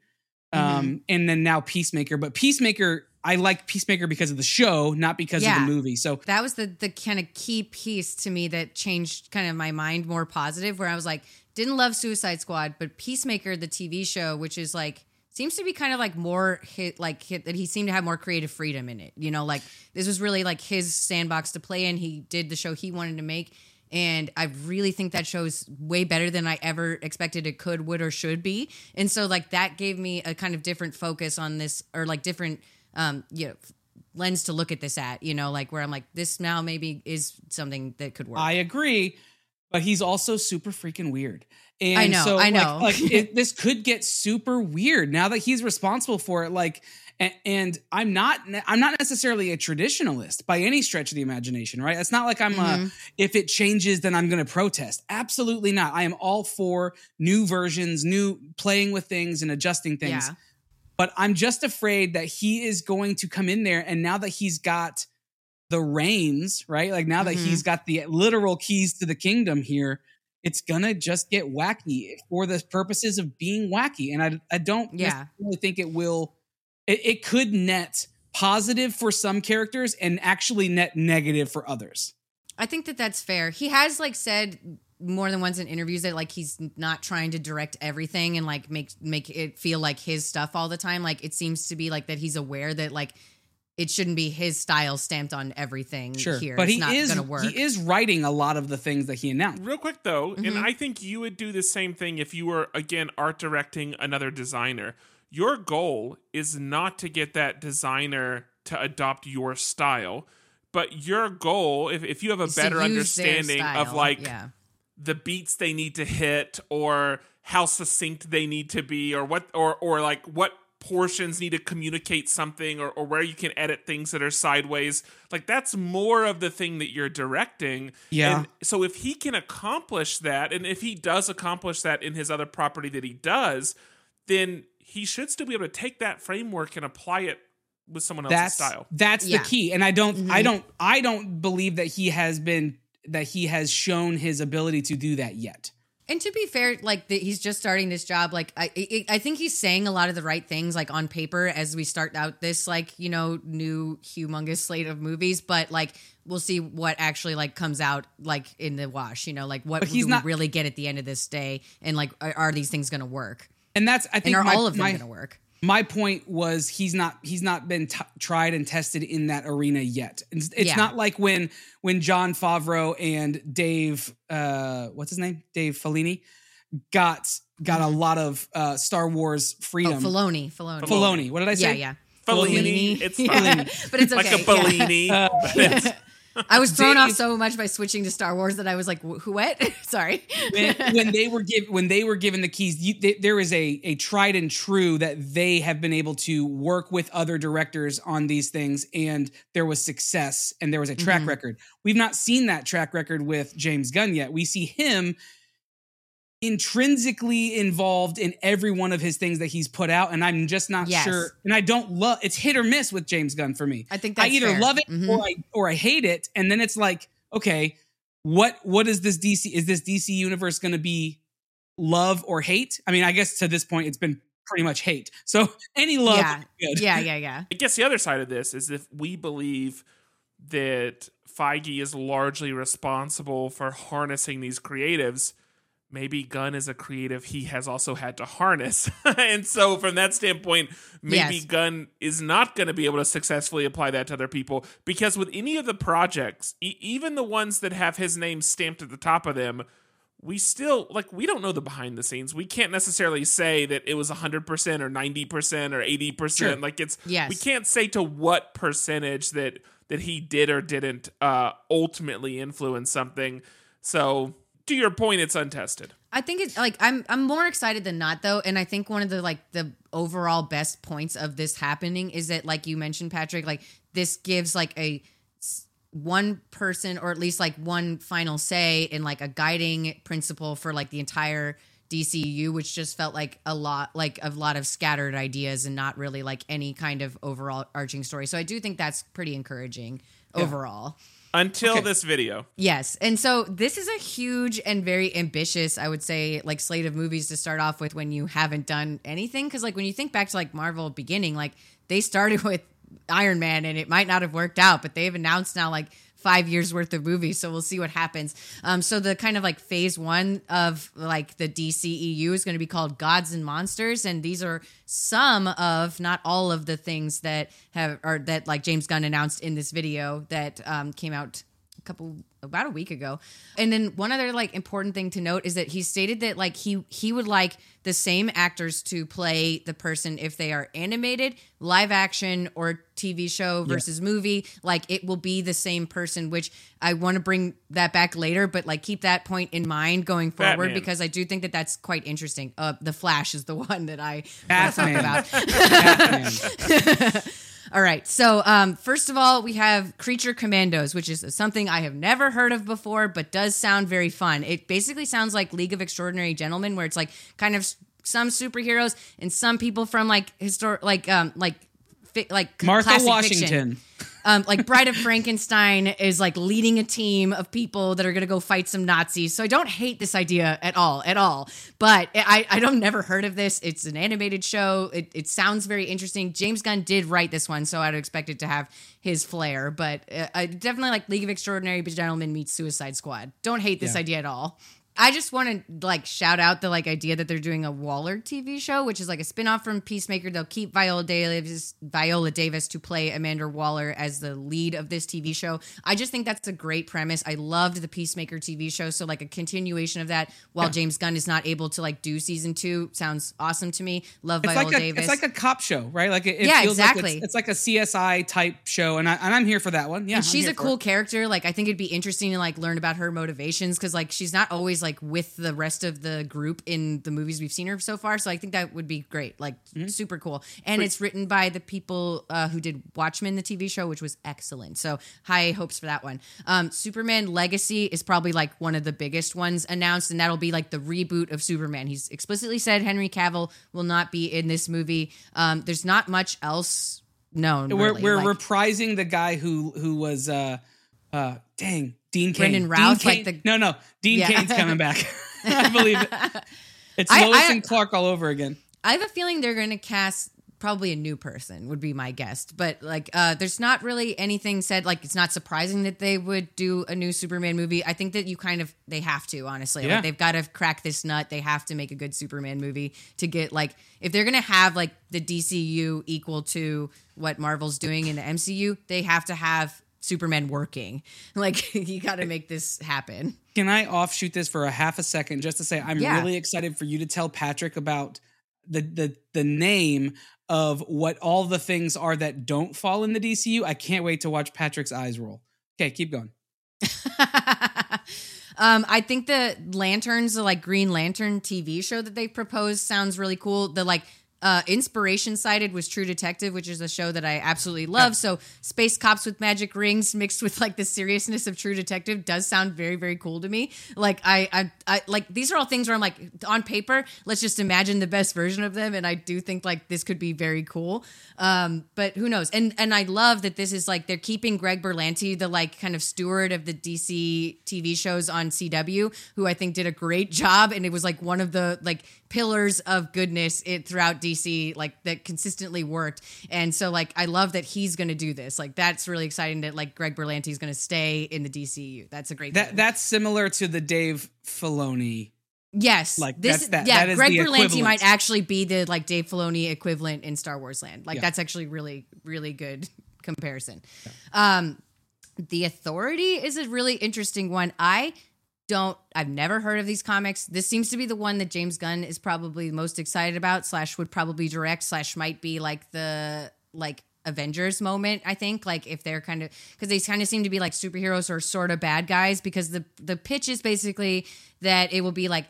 um, and then now Peacemaker. But Peacemaker, I like Peacemaker because of the show, not because Yeah. of the movie. So that was the the kind of key piece to me that changed kind of my mind more positive where i was like didn't love suicide squad but peacemaker the tv show which is like seems to be kind of like more hit like hit that he seemed to have more creative freedom in it you know like this was really like his sandbox to play in he did the show he wanted to make and I really think that show is way better than I ever expected it could, would, or should be. And so, like that gave me a kind of different focus on this, or like different, um, you know, lens to look at this at. You know, like where I'm like, this now maybe is something that could work. I agree, but he's also super freaking weird. And I know, so, I know. Like, [LAUGHS] it, this could get super weird now that he's responsible for it. Like, and, and I'm not, I'm not necessarily a traditionalist by any stretch of the imagination, right? It's not like I'm, uh, Mhm. if it changes, then I'm going to protest. Absolutely not. I am all for new versions, new playing with things and adjusting things. Yeah. But I'm just afraid that he is going to come in there, and now that he's got the reins, right? Like now that Mhm. he's got the literal keys to the kingdom here, it's gonna just get wacky for the purposes of being wacky. And I, I don't Yeah. necessarily think it will. It, it could net positive for some characters and actually net negative for others. I think that that's fair. He has like said more than once in interviews that like he's not trying to direct everything and like make make it feel like his stuff all the time. Like it seems to be like that he's aware that like it shouldn't be his style stamped on everything Sure, here. but it's he not is gonna work. he is writing a lot of the things that he announced. Real quick though, and Mhm. I think you would do the same thing if you were again art directing another designer. Your goal is not to get that designer to adopt your style, but your goal, if, if you have a is better use their understanding of like yeah. the beats they need to hit or how succinct they need to be or what or or like what portions need to communicate something or, or where you can edit things that are sideways like that's more of the thing that you're directing Yeah. and so if he can accomplish that and if he does accomplish that in his other property that he does then he should still be able to take that framework and apply it with someone else's that's style that's Yeah. the key and i don't i Mhm. don't i don't believe that he has been that he has shown his ability to do that yet And to be fair, like the, he's just starting this job. Like I, I, I think he's saying a lot of the right things, like on paper, as we start out this like you know new humongous slate of movies. But like we'll see what actually like comes out like in the wash. You know, like what But he's do not- we really get at the end of this day, and like are, are these things going to work? and that's i And think are my, all of them my, going to work? My point was he's not he's not been t- tried and tested in that arena yet it's, it's Yeah. not like when when jon favreau and dave uh what's his name dave Fellini got got a lot of uh star wars Oh, freedom Filoni, Filoni, Filoni. What did I say? yeah. Yeah. Fellini, it's [LAUGHS] Yeah. fine. but it's okay. like okay. a yeah. Uh, [LAUGHS] but it's- I was thrown off so much by switching to Star Wars that I was like, "Who? What? [LAUGHS] Sorry." when, when they were give, when they were given the keys, you, they, there is a a tried and true that they have been able to work with other directors on these things, and there was success and there was a track Mhm. record. We've not seen that track record with James Gunn yet. We see him intrinsically involved in every one of his things that he's put out, and I'm just not Yes. sure. And I don't love it's hit or miss with James Gunn for me. I think I either fair. love it Mhm. or I or I hate it, and then it's like, okay, what what is this DC? Is this DC universe going to be love or hate. I mean, I guess to this point, it's been pretty much hate. [LAUGHS] So any love, yeah, good. yeah, yeah, yeah. I guess the other side of this is if we believe that Feige is largely responsible for harnessing these creatives, maybe Gunn is a creative he has also had to harness. [LAUGHS] and so from that standpoint, maybe Yes. Gunn is not going to be able to successfully apply that to other people because with any of the projects, e- even the ones that have his name stamped at the top of them, we still like we don't know the behind the scenes. We can't necessarily say that it was 100% or 90% or 80%. Sure. Like it's Yes. we can't say to what percentage that that he did or didn't uh ultimately influence something. So to your point it's untested. I think it's like I'm I'm more excited than not though, and I think one of the like the overall best points of this happening is that like you mentioned Patrick, like this gives like a one person or at least like one final say in like a guiding principle for like the entire DCU, which just felt like a lot like a lot of scattered ideas and not really like any kind of overall arching story. So I do think that's pretty encouraging overall. Until Okay. this video. Yes. And so this is a huge and very ambitious, I would say, like slate of movies to start off with when you haven't done anything. Cause like when you think back to like Marvel beginning, like they started [LAUGHS] with Iron Man and it might not have worked out, but they've announced now like five years worth of movies. So we'll see what happens. Um, so the kind of like phase one of like the DCEU is going to be called Gods and Monsters. And these are some of, not all of the things that have, or that like James Gunn announced in this video that um, came out a couple about a week ago. And then one other like important thing to note is that he stated that like he he would like the same actors to play the person if they are animated, live action or TV show versus movie, like it will be the same person which I want to bring that back later but like keep that point in mind going forward Batman. because I do think that that's quite interesting. Uh The Flash is the [LAUGHS] one that I want to Batman. talk about. [LAUGHS] All right. So, um, first of all, we have Creature Commandos, which is something I have never heard of before, but does sound very fun. It basically sounds like League of Extraordinary Gentlemen, where it's like kind of some superheroes and some people from like historic, like um, like fi- like Martha Washington. Fiction. Um, like Bride of Frankenstein is like leading a team of people that are going to go fight some Nazis. So I don't hate this idea at all, at all. But I, I don't never heard of this. It's an animated show. It, it sounds very interesting. James Gunn did write this one, so I'd expect it to have his flair. But uh, I definitely like League of Extraordinary Gentlemen meets Suicide Squad. Don't hate this Yeah. idea at all. I just want to like shout out the like idea that they're doing a Waller TV show, which is like a spin-off from Peacemaker. They'll keep Viola Davis Viola Davis to play Amanda Waller as the lead of this TV show. I just think that's a great premise. I loved the Peacemaker TV show, so like a continuation of that while James Gunn is not able to like do season 2 sounds awesome to me. Love It's Viola like a Davis. it's like a cop show, right? Like it, it Yeah, feels exactly. Like it's, it's like a CSI type show, and I and I'm here for that one. Yeah, and she's a cool character. Like I think it'd be interesting to like learn about her motivations because like she's not always like with the rest of the group in the movies we've seen her so far. So I think that would be great. Like Mm-hmm. super cool. And it's written by the people uh, who did Watchmen, the TV show, which was excellent. So high hopes for that one. Um, Superman Legacy is probably like one of the biggest ones announced, and that'll be like the reboot of Superman. He's explicitly said Henry Cavill will not be in this movie. Um, there's not much else known. We're really. we're Like- reprising the guy who who was uh uh dang Dean Cain. Brandon Dean Routh, like the- no no Dean Yeah. Cain's coming back. [LAUGHS] I [LAUGHS] believe it. It's I- Lois I- and Clark all over again. I have a feeling they're going to cast probably a new person would be my guess but like uh there's not really anything said like it's not surprising that they would do a new superman movie i think that you kind of they have to honestly Yeah. like they've got to crack this nut they have to make a good superman movie to get like if they're gonna have like the dcu equal to what marvel's doing in the mcu they have to have superman working [LAUGHS] like you got to make this happen Can I offshoot this for a half a second just to say I'm Yeah. really excited for you to tell Patrick about the the the name of what all the things are that don't fall in the DCU. I can't wait to watch Patrick's eyes roll. Okay, keep going. [LAUGHS] um, I think the lanterns, the like Green Lantern TV show that they proposed, sounds really cool. The like uh, inspiration cited was True Detective, which is a show that I absolutely love. So space cops with magic rings mixed with like the seriousness of True Detective does sound very very cool to me. Like I I, I like these are all things where I'm like on paper, let's just imagine the best version of them, and I do think like this could be very cool. Um, but who knows? And and I love that this is like they're keeping Greg Berlanti, the like kind of steward of the DC TV shows on CW, who I think did a great job, and it was like one of the like pillars of goodness it throughout DC like that consistently worked. And so like I love that he's going to do this. Like that's really exciting that like Greg Berlanti is going to stay in the DCU. That's a great That thing. that's similar to the Dave Filoni. yes. like, this that's that- yeah, that Greg Berlanti might actually be the like Dave Filoni equivalent in Star Wars land. Like Yeah. that's actually really really good comparison. Um the Authority is a really interesting one. I don't I've never heard of these comics. This seems to be the one that James Gunn is probably most excited about, slash would probably direct, slash might be like the like Avengers moment, I think. Like if they're kind of because they kind of seem to be like superheroes or sort of bad guys, because the the pitch is basically that it will be like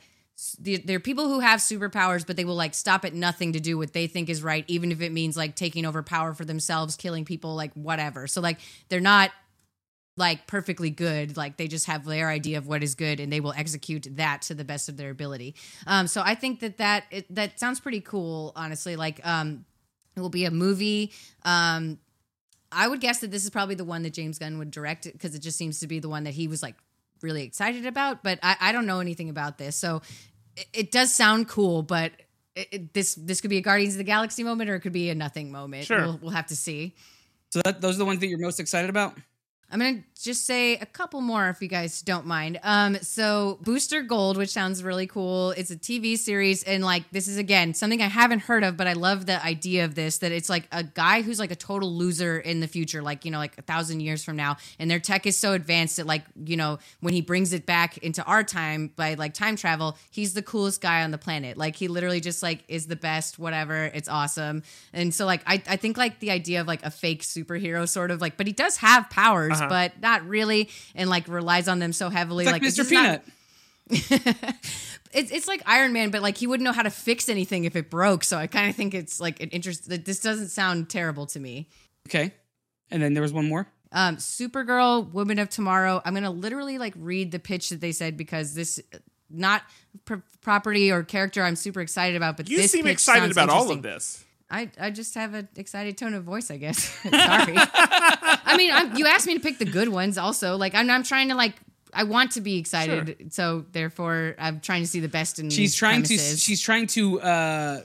there are people who have superpowers, but they will like stop at nothing to do what they think is right, even if it means like taking over power for themselves, killing people, like whatever. So like they're not like perfectly good. Like they just have their idea of what is good and they will execute that to the best of their ability. Um so i think that that it, that sounds pretty cool honestly. Like um it will be a movie. Um i would guess that this is probably the one that james gunn would direct because it just seems to be the one that he was like really excited about but i, I don't know anything about this. So it, it does sound cool but it, it- this this could be a guardians of the galaxy moment or it could be a nothing moment. Sure. we'll, we'll have to see. So that, those are the ones that you're most excited about. I'm gonna just say a couple more if you guys don't mind. Um, so Booster Gold, which sounds really cool. It's a TV series, and like this is again something I haven't heard of, but I love the idea of this. That it's like a guy who's like a total loser in the future, like you know, like a thousand years from now, and their tech is so advanced that like you know when he brings it back into our time by like time travel, he's the coolest guy on the planet. Like he literally just like is the best, whatever. It's awesome, and so like I I think like the idea of like a fake superhero sort of like, but he does have powers Uh-huh. but not really, and like relies on them so heavily. It's like, it's Mr. Peanut. [LAUGHS] it's it's like Iron Man, but like he wouldn't know how to fix anything if it broke. So I kind of think it's like an interest. That this doesn't sound terrible to me. okay. And then there was one more. Um, Supergirl, Woman of Tomorrow. I'm gonna literally like read the pitch that they said because this not pr- property or character I'm super excited about, but You this seem excited about all of this. I, I just have an excited tone of voice, I guess. [LAUGHS] Sorry. I mean, I'm, you asked me to pick the good ones. Also, like I'm, I'm trying to like I want to be excited, so therefore I'm trying to see the best in. She's trying to. She's trying to. uh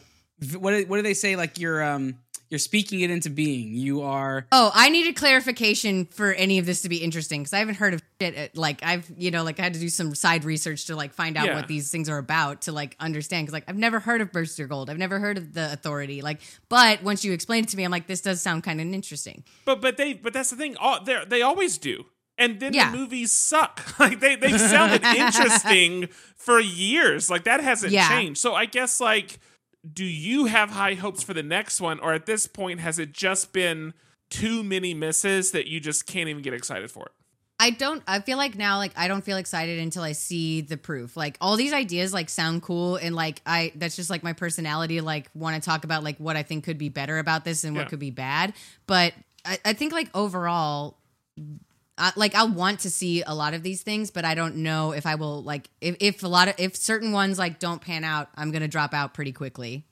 What do- what do they say? Like you're um you're speaking it into being. You are. Oh, I needed clarification for any of this to be interesting because I haven't heard of shit. Like I've, you know, like I had to do some side research to like find out Yeah. what these things are about to like understand. Because like I've never heard of Booster Gold, I've never heard of the Authority. Like, but once you explain it to me, I'm like, this does sound kind of interesting. But but they but that's the thing. All they they always do. And then Yeah. the movies suck. [LAUGHS] Like they they've sounded [LAUGHS] interesting for years. Like that hasn't Yeah. changed. So I guess like do you have high hopes for the next one or at this point has it just been too many misses that you just can't even get excited for it? I don't. I feel like now, like I don't feel excited until I see the proof. Like all these ideas, like sound cool, and like I, that's just like my personality. Like want to talk about like what I think could be better about this and Yeah. what could be bad. But I, I think like overall, I, like I want to see a lot of these things, but I don't know if I will like if if a lot of if certain ones like don't pan out, I'm gonna drop out pretty quickly.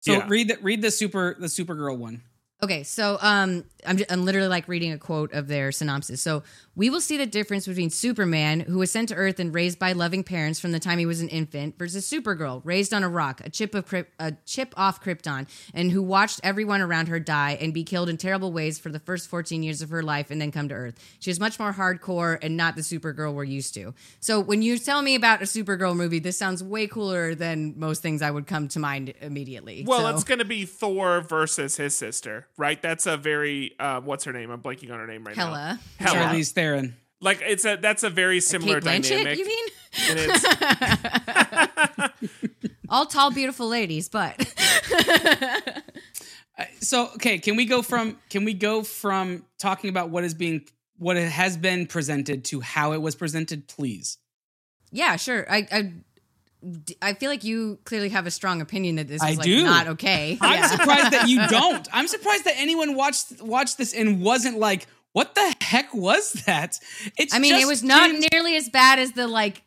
So Yeah. read the read the super the Supergirl one. Okay, so um, I'm just, I'm literally like reading a quote of their synopsis. So we will see the difference between Superman, who was sent to Earth and raised by loving parents from the time he was an infant, versus Supergirl, raised on a rock, a chip of Kryp- a chip off Krypton, and who watched everyone around her die and be killed in terrible ways for the first 14 years of her life, and then come to Earth. She is much more hardcore and not the Supergirl we're used to. So when you tell me about a Supergirl movie, this sounds way cooler than most things I would come to mind immediately. Well, So- it's going to be Thor versus his sister, right? That's a very uh, what's her name? I'm blanking on her name right Hela. now. Hela. Charlize Theron. Like it's a that's a very similar Cate Blanchett, dynamic. you mean? And it's [LAUGHS] All tall, beautiful ladies, but [LAUGHS] So okay, can we go from can we go from talking about what is being what it has been presented to how it was presented, please? yeah, sure. I, I d- I feel like you clearly have a strong opinion that this I is like do. not okay. I'm Yeah. surprised that you [LAUGHS] don't. I'm surprised that anyone watched watched this and wasn't like, "What the heck was that?" It's. I mean, it was not James- nearly as bad as the like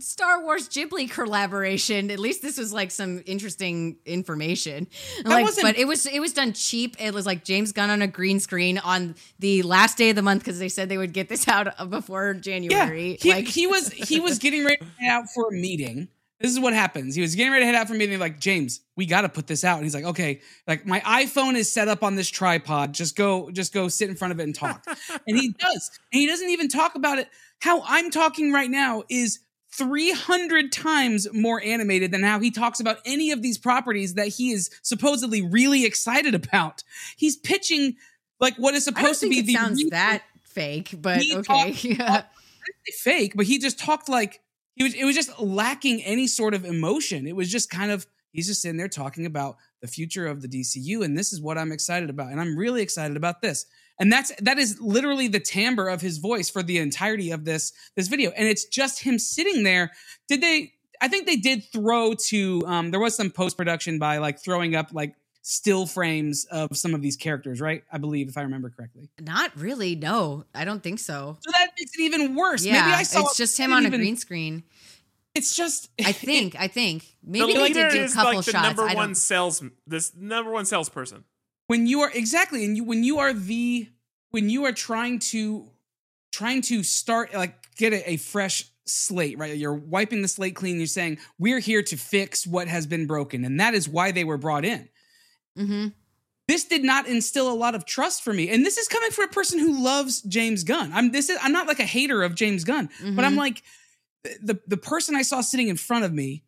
Star Wars Ghibli collaboration. At least this was like some interesting information. Like, but it was it was done cheap. It was like James Gunn on a green screen on the last day of the month because they said they would get this [LAUGHS] out before Yeah, January. he, like he was he was [LAUGHS] getting ready out for a meeting. This is what happens. He was getting ready to head out for meeting. Like James, we got to put this out. And he's like, okay, like my iPhone is set up on this tripod. Just go, just go sit in front of it and talk. [LAUGHS] and he does. And he doesn't even talk about it. How I'm talking right now is 300 times more animated than how he talks about any of these properties that he is supposedly really excited about. He's pitching like what is supposed to be it the sounds re- that fake, but okay. talked- [LAUGHS] Yeah. fake, but he just talked like he was. It was just lacking any sort of emotion. It was just kind of he's just sitting there talking about the future of the DCU, and this is what I'm excited about, and I'm really excited about this. And that's that is literally the timbre of his voice for the entirety of this this video, and it's just him sitting there. Did they? I think they did throw to. Um, there was some post production by like throwing up like still frames of some of these characters, right? I believe, if I remember correctly. Not really. No, I don't think so. So that makes it even worse. Yeah, Maybe I saw it's just him on a even- green screen. It's just I think. I think maybe the they did do a couple like the shots. number I one don't. sales this number one salesperson. when you are exactly and you when you are the when you are trying to trying to start like get a, a fresh slate right you're wiping the slate clean you're saying we're here to fix what has been broken and that is why they were brought in hmm this did not instill a lot of trust for me and this is coming from a person who loves james gunn i'm this is i'm not like a hater of james gunn but i'm Mhm. like the the person i saw sitting in front of me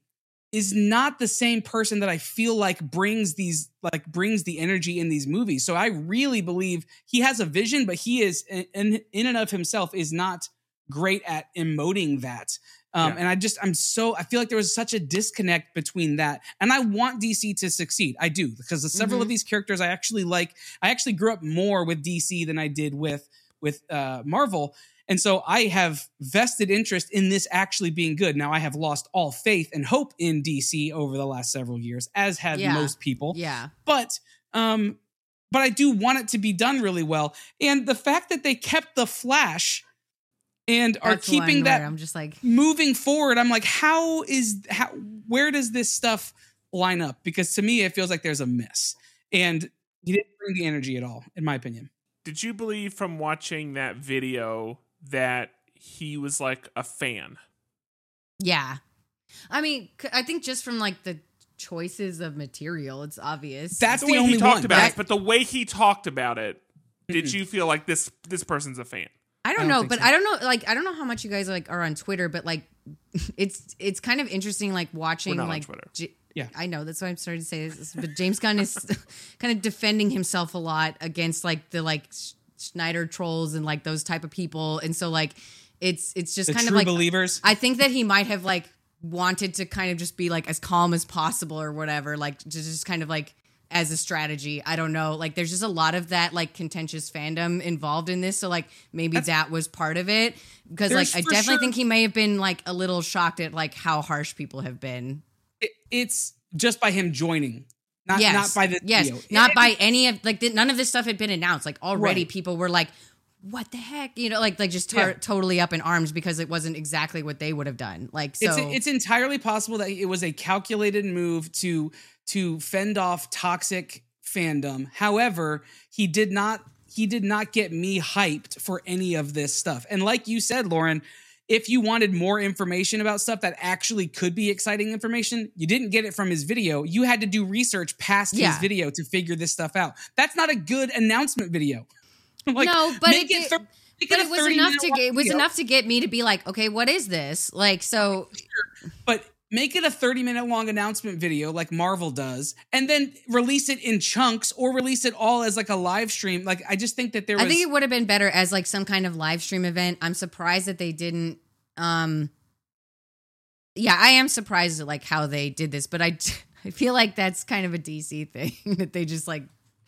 is not the same person that I feel like brings these like brings the energy in these movies. So I really believe he has a vision, but he is in in and of himself is not great at emoting that. Um, Yeah. And I just I'm so I feel like there was such a disconnect between that, and I want DC to succeed. I do because of several of Mhm. these characters I actually like. I actually grew up more with DC than I did with with uh, Marvel. And so I have vested interest in this actually being good. Now I have lost all faith and hope in DC over the last several years, as had Yeah. most people. Yeah. But um, but I do want it to be done really well. And the fact that they kept the Flash and are That's one keeping that I'm just like, moving forward, I'm like, how is how where does this stuff line up? Because to me, it feels like there's a miss. And he didn't bring the energy at all, in my opinion. Did you believe from watching that video that he was like a fan? yeah. I mean, i think just from like the choices of material, it's obvious. That's the the, way only he talked one. about That- it, but the way he talked about it, did you feel like this this person's a fan? I don't, I don't know, but so. I don't know. Like, I don't know how much you guys like are on Twitter, but like, [LAUGHS] it's it's kind of interesting, like watching We're not on like. Twitter. J- Yeah. I know that's why I'm starting to say this, but James Gunn is [LAUGHS] kind of defending himself a lot against like the like Sch- Snyder trolls and like those type of people, and so like it's it's just the kind of like believers. I think that he might have like wanted to kind of just be like as calm as possible or whatever, like to just kind of like as a strategy. I don't know. Like there's just a lot of that like contentious fandom involved in this. So like maybe that was part of it. Because like I definitely sure- think he may have been like a little shocked at like how harsh people have been. it- it's just by him joining, not yes. not by the yes, video. not It- by any of like the, none of this stuff had been announced. Like already Right. people were like, "What the heck?" You know, like like just tar- Yeah. totally up in arms because it wasn't exactly what they would have done. Like so, It's it's entirely possible that it was a calculated move to to fend off toxic fandom. However, he did not he did not get me hyped for any of this stuff. And like you said, Lauren, if you wanted more information about stuff that actually could be exciting information, you didn't get it from his video. You had to do research past his video to figure this stuff out. That's not a good announcement video. [LAUGHS] like, No, but it it, thir- but it was enough to get it was video. enough to get me to be like, okay, what is this? Like, so but make it a 30 minute long announcement video like Marvel does and then release it in chunks or release it all as like a live stream like I just think that there was I think it would have been better as like some kind of live stream event. I'm surprised that they didn't. Um, yeah, I am surprised at like how they did this, but I [LAUGHS] I feel like that's kind of a DC thing [LAUGHS] that they just like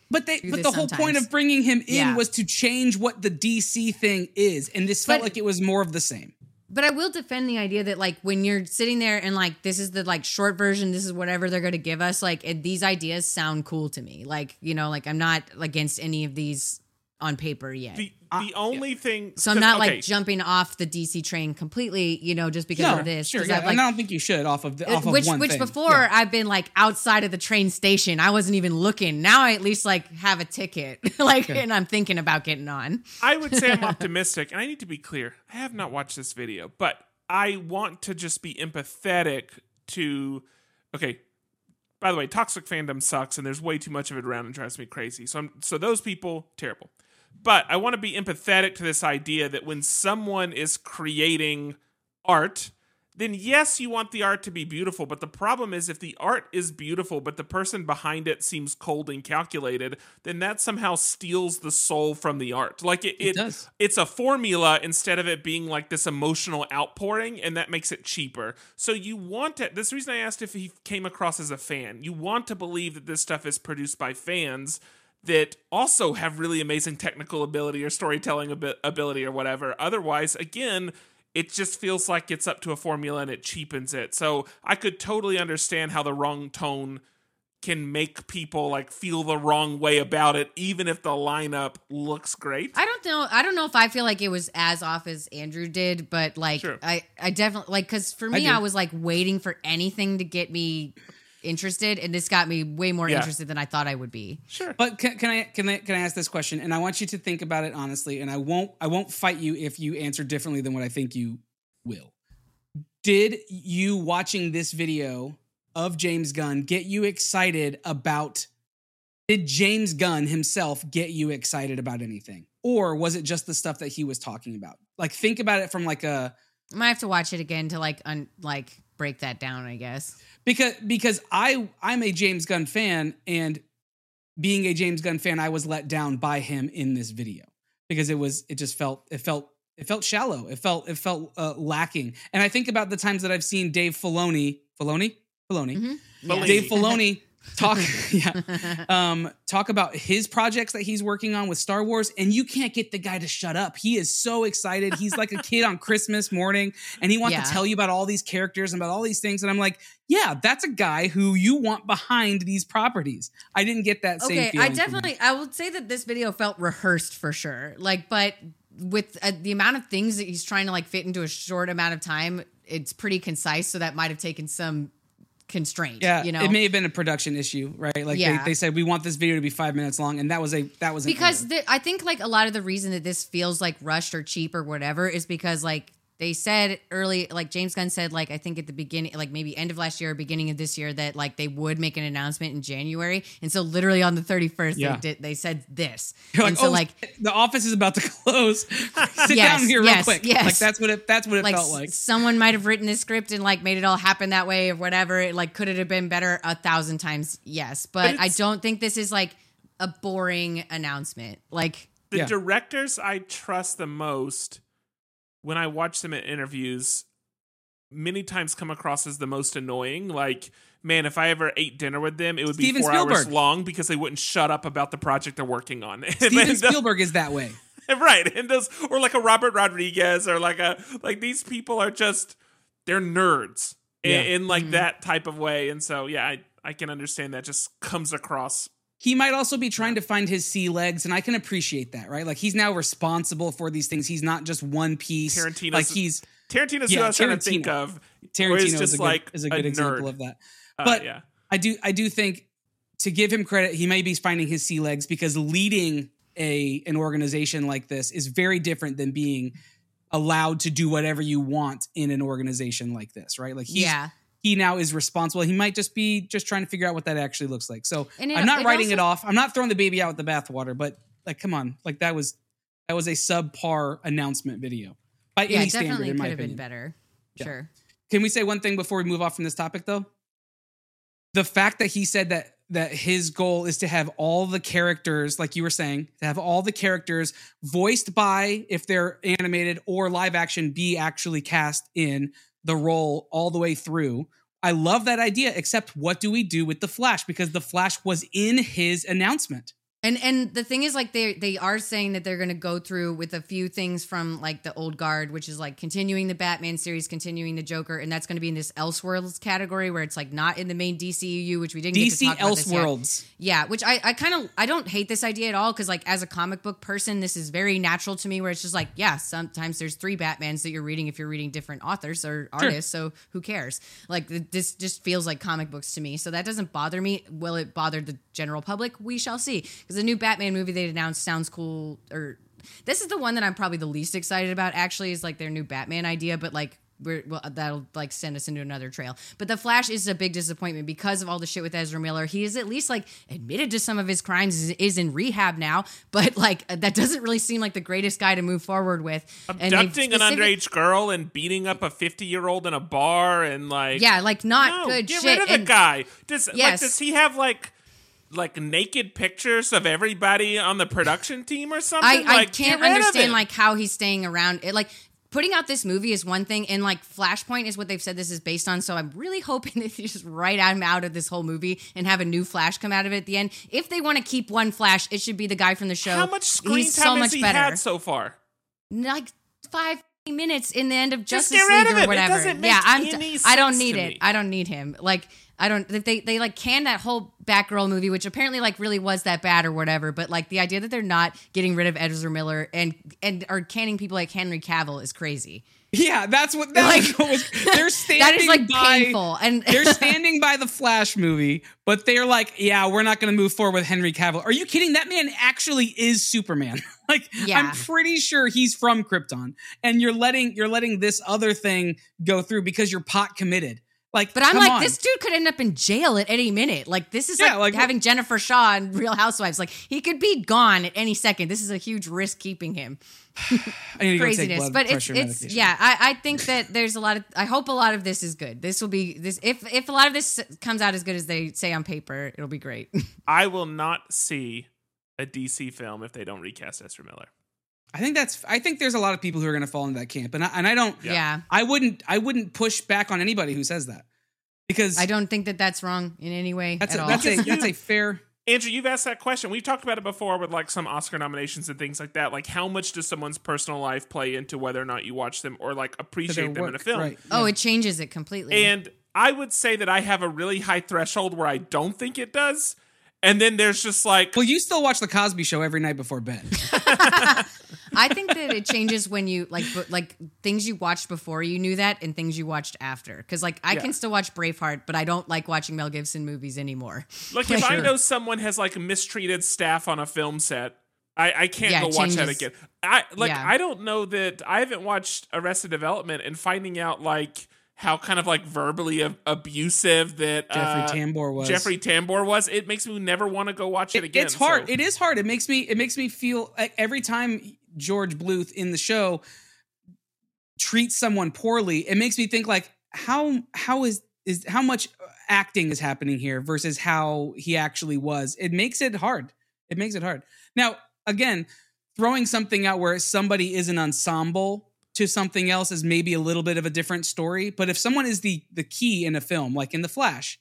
but they but the whole point of bringing him in Yeah. was to change what the DC thing is and this felt But- like it was more of the same But I will defend the idea that like when you're sitting there and like this is the like short version, this is whatever they're going to give us. Like it, these ideas sound cool to me. Like you know, like I'm not against any of these on paper yet. The uh, the only thing so I'm not okay, like jumping off the DC train completely, you know, just because No, of this. sure, 'Cause yeah, I've, like, and I don't think you should off of the, off of which one which thing. before Yeah. I've been like outside of the train station. I wasn't even looking. Now I at least like have a ticket, [LAUGHS] like, and I'm thinking about getting on. I would say I'm [LAUGHS] optimistic, and I need to be clear. I have not watched this video, but I want to just be empathetic to. Okay, by the way, toxic fandom sucks, and there's way too much of it around and drives me crazy. So, I'm, so those people terrible. But I want to be empathetic to this idea that when someone is creating art, then yes, you want the art to be beautiful. But the problem is, if the art is beautiful, but the person behind it seems cold and calculated, then that somehow steals the soul from the art. Like it, it, does. it's a formula instead of it being like this emotional outpouring, and that makes it cheaper. So you want it. This reason I asked if he came across as a fan. You want to believe that this stuff is produced by fans that also have really amazing technical ability or storytelling abi- ability or whatever. Otherwise, again, it just feels like it's up to a formula and it cheapens it. So I could totally understand how the wrong tone can make people like feel the wrong way about it, even if the lineup looks great. I don't know. I don't know if I feel like it was as off as Andrew did, but like Sure. I, I definitely like because for me, did. I, was like waiting for anything to get me interested, and this got me way more Yeah. interested than I thought I would be. Sure. But can, can I can I can I ask this question? And I want you to think about it honestly. And I won't I won't fight you if you answer differently than what I think you will. Did you watching this video of James Gunn get you excited about? Did James Gunn himself get you excited about anything, or was it just the stuff that he was talking about? Like think about it from like a I might have to watch it again to like un, like break that down. I guess. because because I I'm a James Gunn fan and being a James Gunn fan I was let down by him in this video because it was it just felt it felt it felt shallow it felt it felt uh, lacking and I think about the times that I've seen Dave Filoni Filoni Filoni Mhm. Believe. Dave Filoni talk [LAUGHS] yeah um talk about his projects that he's working on with Star Wars and you can't get the guy to shut up. He is so excited. He's like a kid on Christmas morning and he wants Yeah. to tell you about all these characters and about all these things and I'm like, yeah, that's a guy who you want behind these properties. I didn't get that same okay, feeling. I definitely I would say that this video felt rehearsed for sure. Like, but with uh, the amount of things that he's trying to like fit into a short amount of time, it's pretty concise. So that might have taken some constraint. yeah, you know, it may have been a production issue, right? Like Yeah. they, they said we want this video to be five minutes long, and that was a that was because the, I think like a lot of the reason that this feels like rushed or cheap or whatever is because like they said early, like James Gunn said, like I think at the beginning, like maybe end of last year or beginning of this year, that like they would make an announcement in January, and so literally on the thirty first, Yeah. they did they said this, [LAUGHS] You're and like, so oh, like the office is about to [LAUGHS] close. [LAUGHS] Sit Yes, down here real yes, quick. yes. Like that's what it that's what it like, felt like. someone might have written this script and like made it all happen that way or whatever. It, like could it have been better a thousand times? Yes, but, I don't think this is like a boring announcement. Like the Yeah. directors I trust the most when I watch them at interviews many times come across as the most annoying. Like, man, if I ever ate dinner with them, it would Steven be four hours long because they wouldn't shut up about the project they're working on. [LAUGHS] Steven Spielberg is that way. [LAUGHS] right, and those or like a Robert Rodriguez or like a like these people are just they're nerds Yeah. in like mm-hmm. that type of way. And so, yeah, I I can understand that just comes across. He might also be trying to find his sea legs, and I can appreciate that, right? Like he's now responsible for these things. He's not just one piece. Tarantino's- like he's Tarantino's Yeah, who I was trying to think Tarantino. of. Tarantino where it's is just a good, like is a good a example nerd. of that. Uh, But yeah. I do I do think to give him credit, he may be finding his sea legs because leading a an organization like this is very different than being allowed to do whatever you want in an organization like this, right? Like he's yeah, he now is responsible. He might just be just trying to figure out what that actually looks like. So it- I'm not it writing also- it off. I'm not throwing the baby out with the bathwater, but like, come on, like that was that was a subpar announcement video by yeah, any standard, in my have been opinion. better. Yeah. Sure. Can we say one thing before we move off from this topic, though? The fact that he said that that his goal is to have all the characters, like you were saying, to have all the characters voiced by, if they're animated or live action, be actually cast in the role all the way through. I love that idea, except what do we do with the Flash? Because the Flash was in his announcement. And and the thing is like they they are saying that they're going to go through with a few things from like the old guard which is like continuing the Batman series, continuing the Joker and that's going to be in this Elseworlds category where it's like not in the main DCU which we didn't get to DC talk about this yet. Elseworlds. Yeah, which I, I kind of I don't hate this idea at all because like as a comic book person, this is very natural to me. Where it's just like, yeah, sometimes there's three Batmans that you're reading if you're reading different authors or artists. So who cares? Like this just feels like comic books to me. So that doesn't bother me. Will it bother the general public? We shall see. Because the new Batman movie they announced sounds cool. Or this is the one that I'm probably the least excited about. Actually, is like their new Batman idea, but like we're, well, that'll like send us into another trail. But the Flash is a big disappointment because of all the shit with Ezra Miller. He is at least like admitted to some of his crimes, is, in rehab now, but like that doesn't really seem like the greatest guy to move forward with. Abducting an underage girl and beating up a 50 year old in a bar and like. yeah, like not no, good get shit. rid of the And- guy. Does, like, Yes. does he have like. Like naked pictures of everybody on the production team or something. I, I can't get rid of understand like how he's staying around it like putting out this movie is one thing and like flashpoint is what they've said this is based on so i'm really [LAUGHS] hoping that they just write him out of this whole movie and have a new flash come out of it at the end if they want to keep one flash it should be the guy from the show How much screen he's time so has much he better had so far? like five minutes in the end of Just Justice rid League or whatever. yeah, I'm. I don't need it. I don't need him. Like I don't. They they like can that whole Batgirl movie, which apparently like really was that bad or whatever. But like the idea that they're not getting rid of Ezra Miller and and are canning people like Henry Cavill is crazy. Yeah, that's what that's what was. [LAUGHS] They're standing That is like by, painful. And [LAUGHS] They're [LAUGHS] standing by the Flash movie, but they're like, "Yeah, we're not going to move forward with Henry Cavill." Are you kidding? That man actually is Superman. like, Yeah. I'm pretty sure he's from Krypton, and you're letting you're letting this other thing go through because you're pot committed. Like, But I'm come like, on. this dude could end up in jail at any minute. Like, this is Yeah, like, like- having Jennifer Shah and Real Housewives. Like, he could be gone at any second. This is a huge risk keeping him. [SIGHS] I need to go take Craziness. But it's pressure it's yeah. I, I think that there's a lot of. I hope a lot of this is good. This will be this. If if a lot of this comes out as good as they say on paper, it'll be great. [LAUGHS] I will not see a DC film if they don't recast Ezra Miller. I think that's. I think there's a lot of people who are going to fall into that camp, and I, and I don't. yeah. I wouldn't. I wouldn't push back on anybody who says that because I don't think that that's wrong in any way That's at a, all. that's a that's a fair. Andrew, you've asked that question. We've talked about it before with like some Oscar nominations and things like that. Like, how much does someone's personal life play into whether or not you watch them or like appreciate them in a film? Right. oh, it changes it completely. And I would say that I have a really high threshold where I don't think it does. And then there's just like, Well, you still watch the Cosby Show every night before bed. [LAUGHS] [LAUGHS] I think that it changes when you like bu- like things you watched before you knew that and things you watched after. Because like I Yeah. can still watch Braveheart, but I don't like watching Mel Gibson movies anymore. like if I know someone has like mistreated staff on a film set, I, I can't Yeah, go it watch that again. I like Yeah. I don't know that I haven't watched Arrested Development and finding out like how kind of like verbally ab- abusive that Jeffrey uh, Tambor was. Jeffrey Tambor was. It makes me never want to go watch it, It- again. it's hard. so- It is hard. It makes me. It makes me feel like every time George Bluth in the show treats someone poorly, it makes me think like how how is is how much acting is happening here versus how he actually was. It makes it hard. It makes it hard. Now, again, throwing something out where somebody is an ensemble to something else is maybe a little bit of a different story. But if someone is the the key in a film, like in The Flash,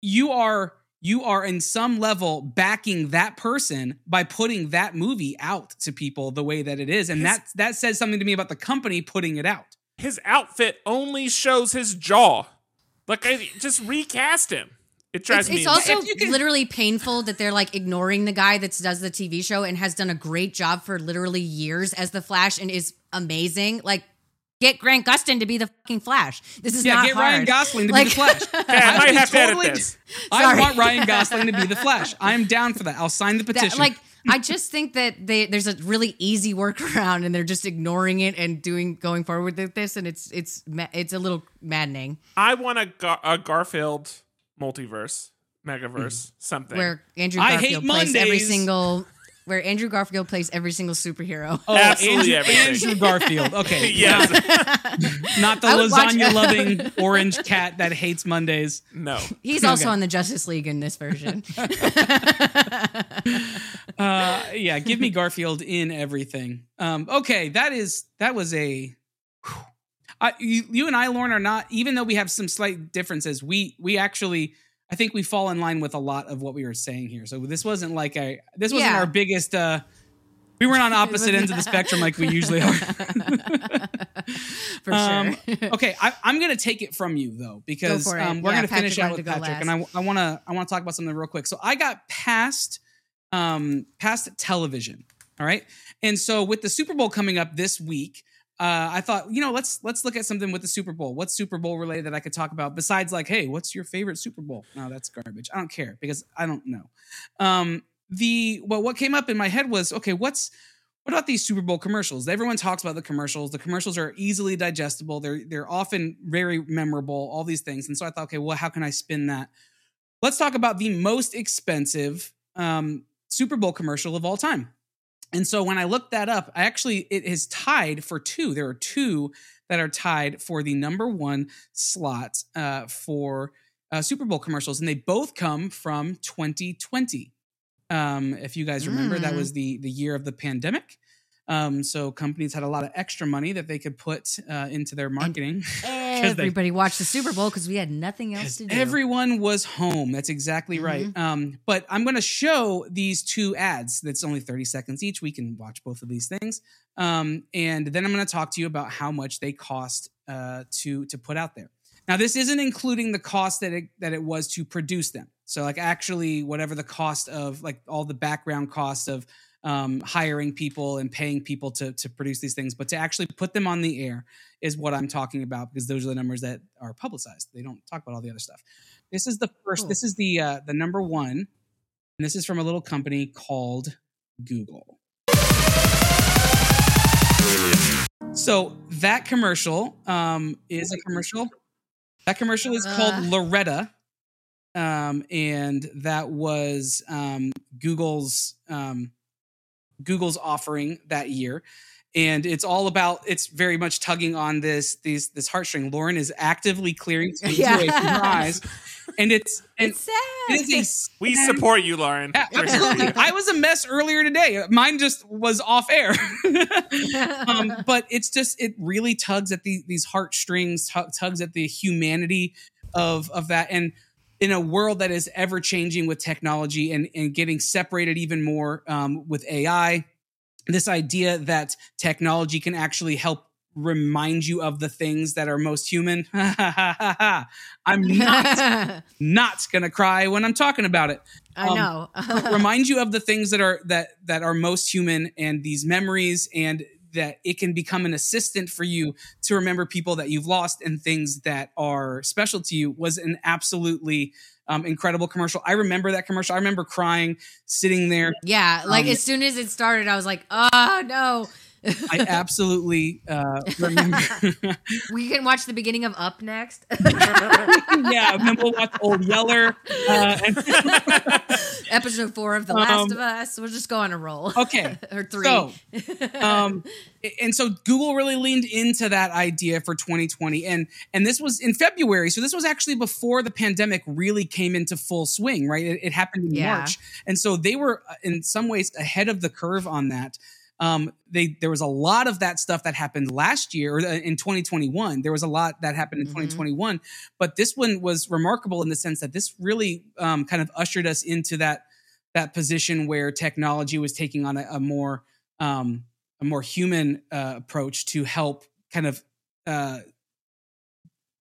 you are you are in some level backing that person by putting that movie out to people the way that it is and His- that that says something to me about the company putting it out his outfit only shows his jaw. Like I just recast him. It drives It's, me. it's also can- literally painful that they're like ignoring the guy that does the TV show and has done a great job for literally years as the Flash and is amazing. Like, get Grant Gustin to be the fucking Flash. This is yeah not get hard. ryan gosling to Like- be the flash [LAUGHS] Okay, I would might be have to edit this. [LAUGHS] i Sorry. want ryan gosling to be the flash i'm down for that i'll sign the That- petition like I just think that they, there's a really easy workaround, and they're just ignoring it and doing going forward with this, and it's it's it's a little maddening. I want a, Gar- a Garfield multiverse, megaverse, mm-hmm. something. Where Andrew I hate Garfield plays every single where Andrew Garfield plays every single superhero. oh, Absolutely andrew, everything. andrew garfield okay [LAUGHS] yes, not the I would watch- lasagna [LAUGHS] loving orange cat that hates mondays no. He's also Okay. on the Justice League in this version. [LAUGHS] Uh, yeah, give me Garfield in everything. Um, okay, that is that was a. whew. I, you, you and I, Lauren, are not even though we have some slight differences. We we actually I think we fall in line with a lot of what we were saying here. So this wasn't like a this wasn't Yeah. our biggest. uh We weren't on [LAUGHS] opposite ends of the spectrum like we usually are. [LAUGHS] For Um, sure. okay, I, I'm going to take it from you though because Go um, we're Yeah, going to finish out with Patrick, and I, I want to I want to talk about something real quick. So I got past um, past television, all right, and so with the Super Bowl coming up this week. Uh, I thought, you know, let's let's look at something with the Super Bowl. What's Super Bowl related that I could talk about besides like, hey, what's your favorite Super Bowl? No, that's garbage. I don't care because I don't know. Um, the well, what came up in my head was, okay, what's what about these Super Bowl commercials? Everyone talks about the commercials. The commercials are easily digestible. They're they're often very memorable. All these things, and so I thought, okay, well, how can I spin that? Let's talk about the most expensive um, Super Bowl commercial of all time. And so when I looked that up, I actually it is tied for two. There are two that are tied for the number one slot uh, for uh, Super Bowl commercials, and they both come from 2020. Um, if you guys remember, that Mm. was the the year of the pandemic. Um, so companies had a lot of extra money that they could put uh, into their marketing. they- [LAUGHS] Everybody watched the Super Bowl because we had nothing else to do. Everyone was home. That's exactly right. Mm-hmm. Um, but I'm going to show these two ads. That's only 30 seconds each. We can watch both of these things, um, and then I'm going to talk to you about how much they cost uh, to to put out there. Now, this isn't including the cost that it that it was to produce them. So, like, actually, whatever the cost of like all the background cost of um, hiring people and paying people to to produce these things, but to actually put them on the air is what I'm talking about because those are the numbers that are publicized. They don't talk about all the other stuff. This is the first. Cool. This is the uh, the number one, and this is from a little company called Google. So that commercial um, is a commercial. That commercial is called Uh. Loretta, um, and that was um, Google's um, Google's offering that year. And it's all about. It's very much tugging on this these this heartstring. Lauren is actively clearing tears Yeah. away from her eyes, and it's and It's sad. it is a We sad- support you, Lauren. Yeah, absolutely. I was a mess earlier today. Mine just was off air. [LAUGHS] um, but it's just it really tugs at the, these heartstrings, tu- tugs at the humanity of of that, and in a world that is ever changing with technology and and getting separated even more um, with AI, this idea that technology can actually help remind you of the things that are most human. [LAUGHS] I'm not [LAUGHS] not gonna cry when I'm talking about it I um, know. [LAUGHS] remind you of the things that are that that are most human and these memories and that it can become an assistant for you to remember people that you've lost and things that are special to you was an absolutely um, incredible commercial. I remember that commercial. I remember crying, sitting there. yeah, like Um, as soon as it started, I was like, oh no. I [LAUGHS] absolutely uh, remember. [LAUGHS] we can watch the beginning of Up next. [LAUGHS] yeah, and then we'll watch Old Yeller. Uh, Episode four of The Last Um, of Us. We'll just go on a roll. okay, or three. So, um, and so Google really leaned into that idea for 2020, and and this was in February. So this was actually before the pandemic really came into full swing, right? It, it happened in Yeah. March, and so they were uh, in some ways ahead of the curve on that. Um, they there was a lot of that stuff that happened last year or uh, in 2021. There was a lot that happened in Mhm. 2021, but this one was remarkable in the sense that this really um, kind of ushered us into that that position where technology was taking on a, a more um, a more human uh, approach to help kind of uh,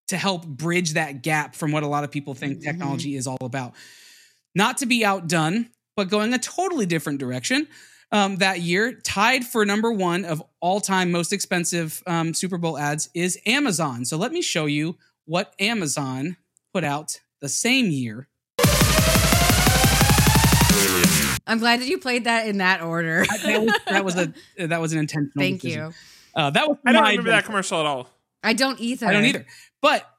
to help bridge that gap from what a lot of people think Mhm. technology is all about. Not to be outdone, but going a totally different direction. Um, that year, tied for number one of all time most expensive um, Super Bowl ads is Amazon. So let me show you what Amazon put out the same year. I'm glad that you played that in that order. That was, that was a [LAUGHS] that was an intentional. Thank decision. you. Uh, that was I don't my remember that commercial at all. I don't either. I don't either. But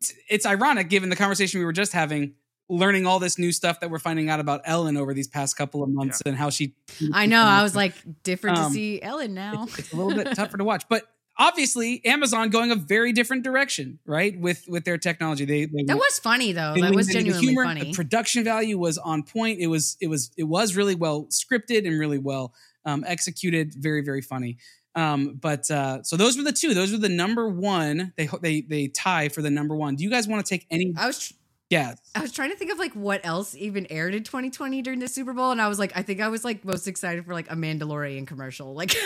it's, it's ironic given the conversation we were just having, learning all this new stuff that we're finding out about Ellen over these past couple of months and how she. I know. I was like, different Um, to see Ellen now. It's, it's a little bit tougher to watch, but obviously Amazon going a very different direction, right? With with their technology, they, they That was funny though. That was into the genuinely humor. funny. The production value was on point. It was it was it was really well scripted and really well um, executed. Very very funny. Um, but uh, so those were the two. Those were the number one. They they they tie for the number one. Do you guys want to take any? I was. Tr- guess. I was trying to think of like what else even aired in 2020 during the Super Bowl, and I was like, I think I was like most excited for like a Mandalorian commercial, like, [LAUGHS]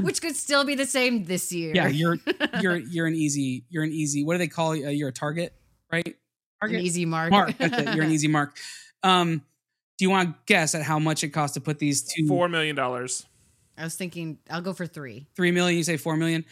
which could still be the same this year. Yeah, you're [LAUGHS] you're you're an easy you're an easy. What do they call you? Uh, you're a target, right? an Target easy mark. mark. That's. You're an [LAUGHS] easy mark. Um, do you want to guess at how much it costs to put these two? Four million dollars. I was thinking I'll go for three. Three million. You say four million.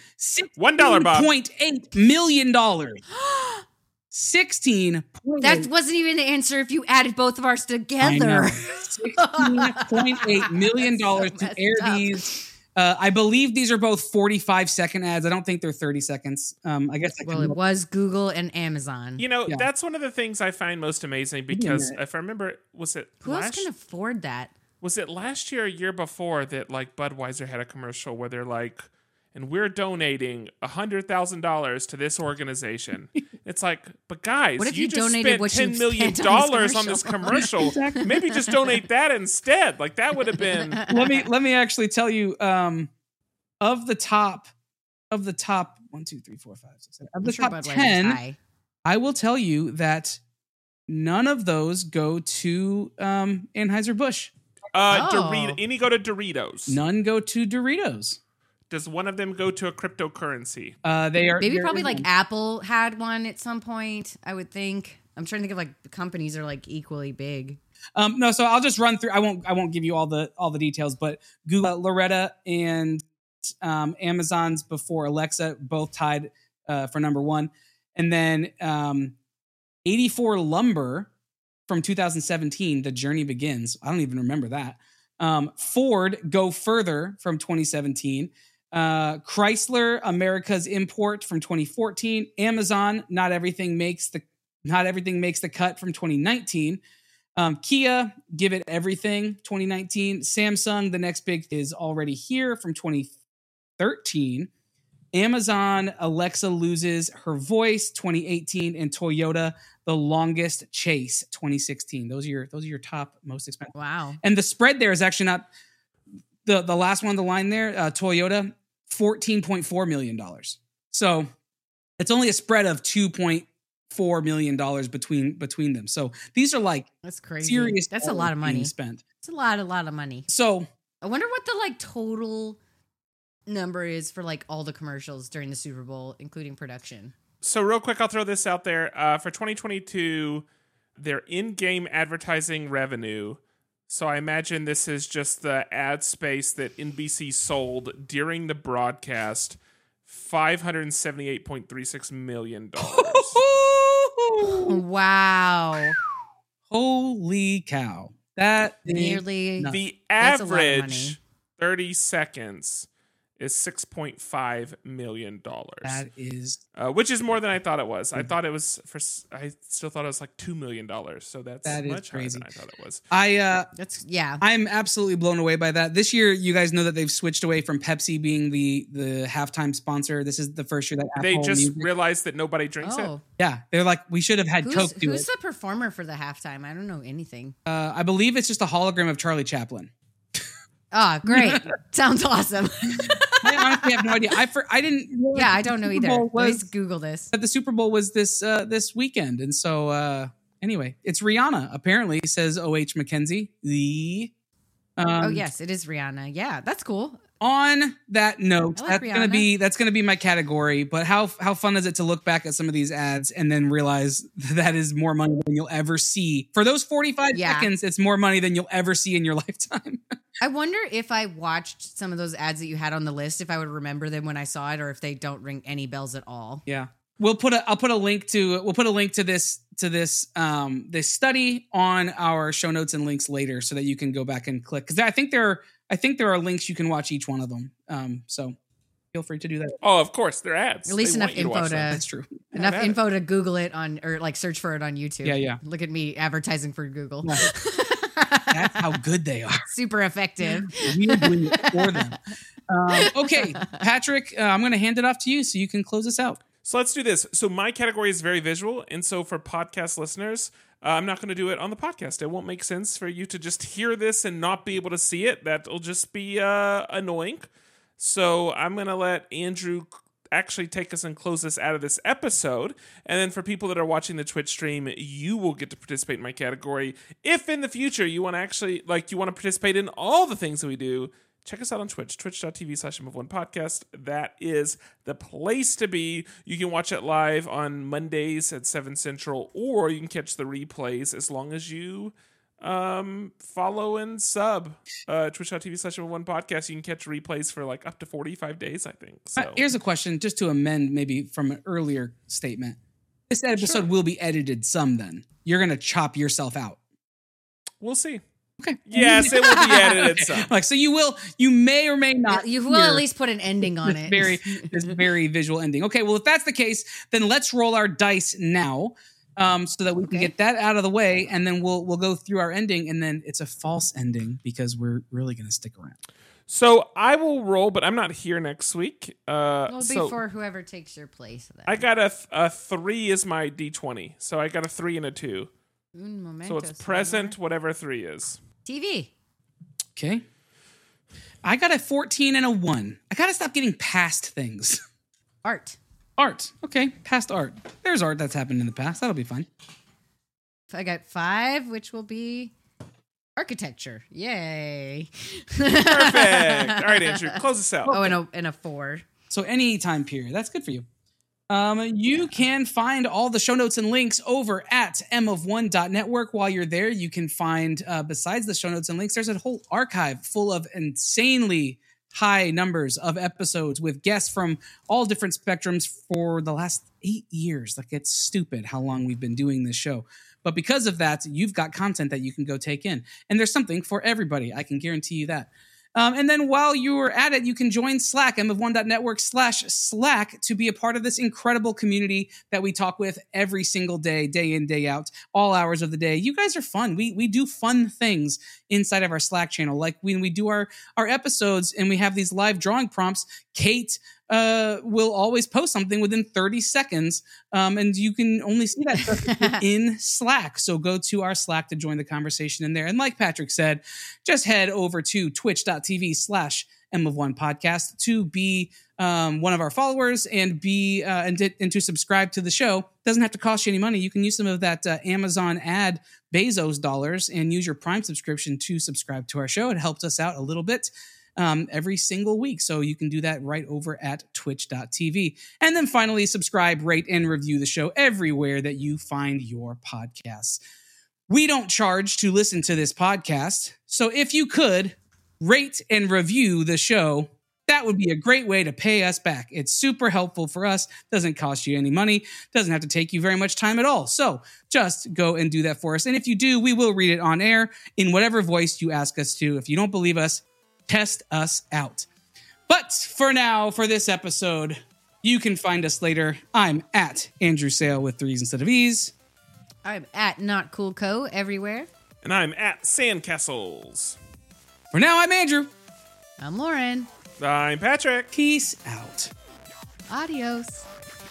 One dollar, Bob. Point eight million dollars. [GASPS] [GASPS] [GASPS] Sixteen. That wasn't even the answer if you added both of ours together. [LAUGHS] Sixteen point eight million dollars So to air up. these. Uh, I believe these are both forty-five second ads. I don't think they're thirty seconds. Um, I guess. I Well, can it was Google and Amazon. You know, Yeah. that's one of the things I find most amazing because minute. if I remember, was it Who else last, can afford that? was it last year or year before that like Budweiser had a commercial where they're like, and we're donating a hundred thousand dollars to this organization. [LAUGHS] it's like, but guys, What if you, you just donated spent what you ten million spent on this dollars on this commercial. [LAUGHS] Maybe just donate that instead. Like that would have been. [LAUGHS] let me let me actually tell you um of the top of the top one two three four five six seven of the I'm sure top Budweiser's 10 i will tell you that none of those go to um anheuser-busch Uh, Oh. Dorito, any go to Doritos. none go to doritos Does one of them go to a cryptocurrency? uh they are Maybe probably like. Apple had one at some point. I would think. I'm trying to think of like the companies are like equally big. um no so i'll just run through i won't i won't give you all the all the details but google loretta and um amazon's before alexa both tied uh for number one and then um 84 lumber from 2017 the journey begins i don't even remember that um, ford go further from 2017 uh, chrysler america's import from 2014 amazon not everything makes the not everything makes the cut from 2019 um, kia give it everything 2019 samsung the next big is already here from 2013 Amazon Alexa loses her voice 2018 and Toyota the longest chase 2016. Those are your those are your top most expensive. Wow. And the spread there is actually not the the last one on the line there, uh, Toyota 14.4 million dollars. So it's only a spread of 2.4 million dollars between between them. So these are like That's crazy. serious That's a lot of money. spent. It's a lot, a lot of money. So I wonder what the like total number is for like all the commercials during the Super Bowl, including production. So real quick, I'll throw this out there. Uh, for 2022, their in-game advertising revenue. So I imagine this is just the ad space that NBC sold during the broadcast. Five hundred seventy-eight point three six million dollars. [LAUGHS] Wow. holy cow. That Nearly. the That's a lot of money. average thirty seconds is six point five million dollars, that is uh, which is more than I thought it was. I thought it was for. I still thought it was like two million dollars. So that's That is much crazy. higher than I thought it was. I uh That's yeah. I'm absolutely blown away by that. This year, you guys know that they've switched away from Pepsi being the the halftime sponsor. This is the first year that They just Music- realized that nobody drinks it. Oh, yeah, they're like we should have had who's, Coke do who's it. the performer for the halftime? I don't know anything. Uh, I believe it's just a hologram of Charlie Chaplin. Ah, great. [LAUGHS] Sounds awesome. I honestly have no idea. I for, I didn't. realize yeah, I don't know Super either. Bowl Let's Google this. that the Super Bowl was this uh, this weekend, and so uh, anyway, it's Rihanna. Apparently, says O. H. Mackenzie. The um, oh yes, it is Rihanna. Yeah, that's cool. On that note, like that's gonna be that's gonna be my category. But how how fun is it to look back at some of these ads and then realize [LAUGHS] that is more money than you'll ever see for those forty five Yeah. seconds? It's more money than you'll ever see in your [LAUGHS] lifetime. I wonder if I watched some of those ads that you had on the list, if I would remember them when I saw it, or if they don't ring any bells at all. yeah, we'll put a I'll put a link to we'll put a link to this to this um this study on our show notes and links later so that you can go back and click because I think there are, I think there are links you can watch each one of them. Um, so feel free to do that. Oh, of course, they're ads. At least They enough want you to info to- That's true. Enough at it. info to Google it on or like search for it on YouTube. Yeah, yeah. Look at me advertising for Google. That's how good they are. [LAUGHS] Super effective. weirdly for them. Um, okay, Patrick, uh, I'm going to hand it off to you so you can close us out. So let's do this. So my category is very visual, and so for podcast listeners, uh, I'm not going to do it on the podcast. It won't make sense for you to just hear this and not be able to see it. That'll just be uh, annoying. So I'm going to let Andrew actually take us and close us out of this episode. And then for people that are watching the Twitch stream, you will get to participate in my category. If in the future you want to actually like you want to participate in all the things that we do, check us out on Twitch, twitch.tv slash one podcast. That is the place to be. You can watch it live on Mondays at 7 Central, or you can catch the replays as long as you um follow and sub uh twitch.tv slash one podcast you can catch replays for like up to 45 days i think so Uh, here's a question, just to amend maybe from an earlier statement. This episode Sure. will be edited some. Then you're gonna chop yourself out. we'll see Okay. yes it will be [LAUGHS] edited some Like so, you will. You may or may not. you will at least put an ending on this it. very [LAUGHS] this very visual ending. Okay, well if that's the case, then let's roll our dice now, um, so that we can get that out of the way, and then we'll we'll go through our ending, and then it's a false ending because we're really gonna stick around. so i will roll but i'm not here next week uh Well, so before whoever takes your place. Then. i got a, th- a three is my d20 so i got a three and a two Un momento, so it's señor. present whatever three is TV. Okay. I got a 14 and a 1. I got to stop getting past things. Art. Art. Okay, past art. There's art that's happened in the past. That'll be fun. I got five, which will be architecture. Yay. perfect [LAUGHS] all right andrew close us out Oh, and a, and a four. So any time period. That's good for you. Um, you can find all the show notes and links over at mof1.network. While you're there, you can find, uh, besides the show notes and links, there's a whole archive full of insanely high numbers of episodes with guests from all different spectrums for the last eight years. Like, it's stupid how long we've been doing this show. But because of that, you've got content that you can go take in. And there's something for everybody. I can guarantee you that. Um, and then while you're at it, you can join Slack, mof1.network slash Slack, to be a part of this incredible community that we talk with every single day, day in, day out, all hours of the day. You guys are fun. We we do fun things inside of our Slack channel. Like when we do our our episodes and we have these live drawing prompts, Kate uh, will always post something within 30 seconds. Um, and you can only see that stuff [LAUGHS] in Slack. So go to our Slack to join the conversation in there. And like Patrick said, just head over to twitch.tv slash M of One podcast to be um, one of our followers and be uh, and, to, and to subscribe to the show. Doesn't have to cost you any money. You can use some of that uh, Amazon ad Bezos dollars and use your Prime subscription to subscribe to our show. It helps us out a little bit um, every single week. So you can do that right over at twitch.tv. And then finally, subscribe, rate, and review the show everywhere that you find your podcasts. We don't charge to listen to this podcast. So if you could rate and review the show, that would be a great way to pay us back. It's super helpful for us, doesn't cost you any money, doesn't have to take you very much time at all. So just go and do that for us. And if you do, we will read it on air in whatever voice you ask us to. If you don't believe us, test us out. But for now, for this episode, you can find us later. I'm at Andrew Sale with threes instead of E's. I'm at Not Cool Co everywhere. And I'm at Sandcastles. For now, I'm Andrew. I'm Lauren. I'm Patrick. Peace out. Adios.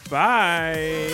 Bye.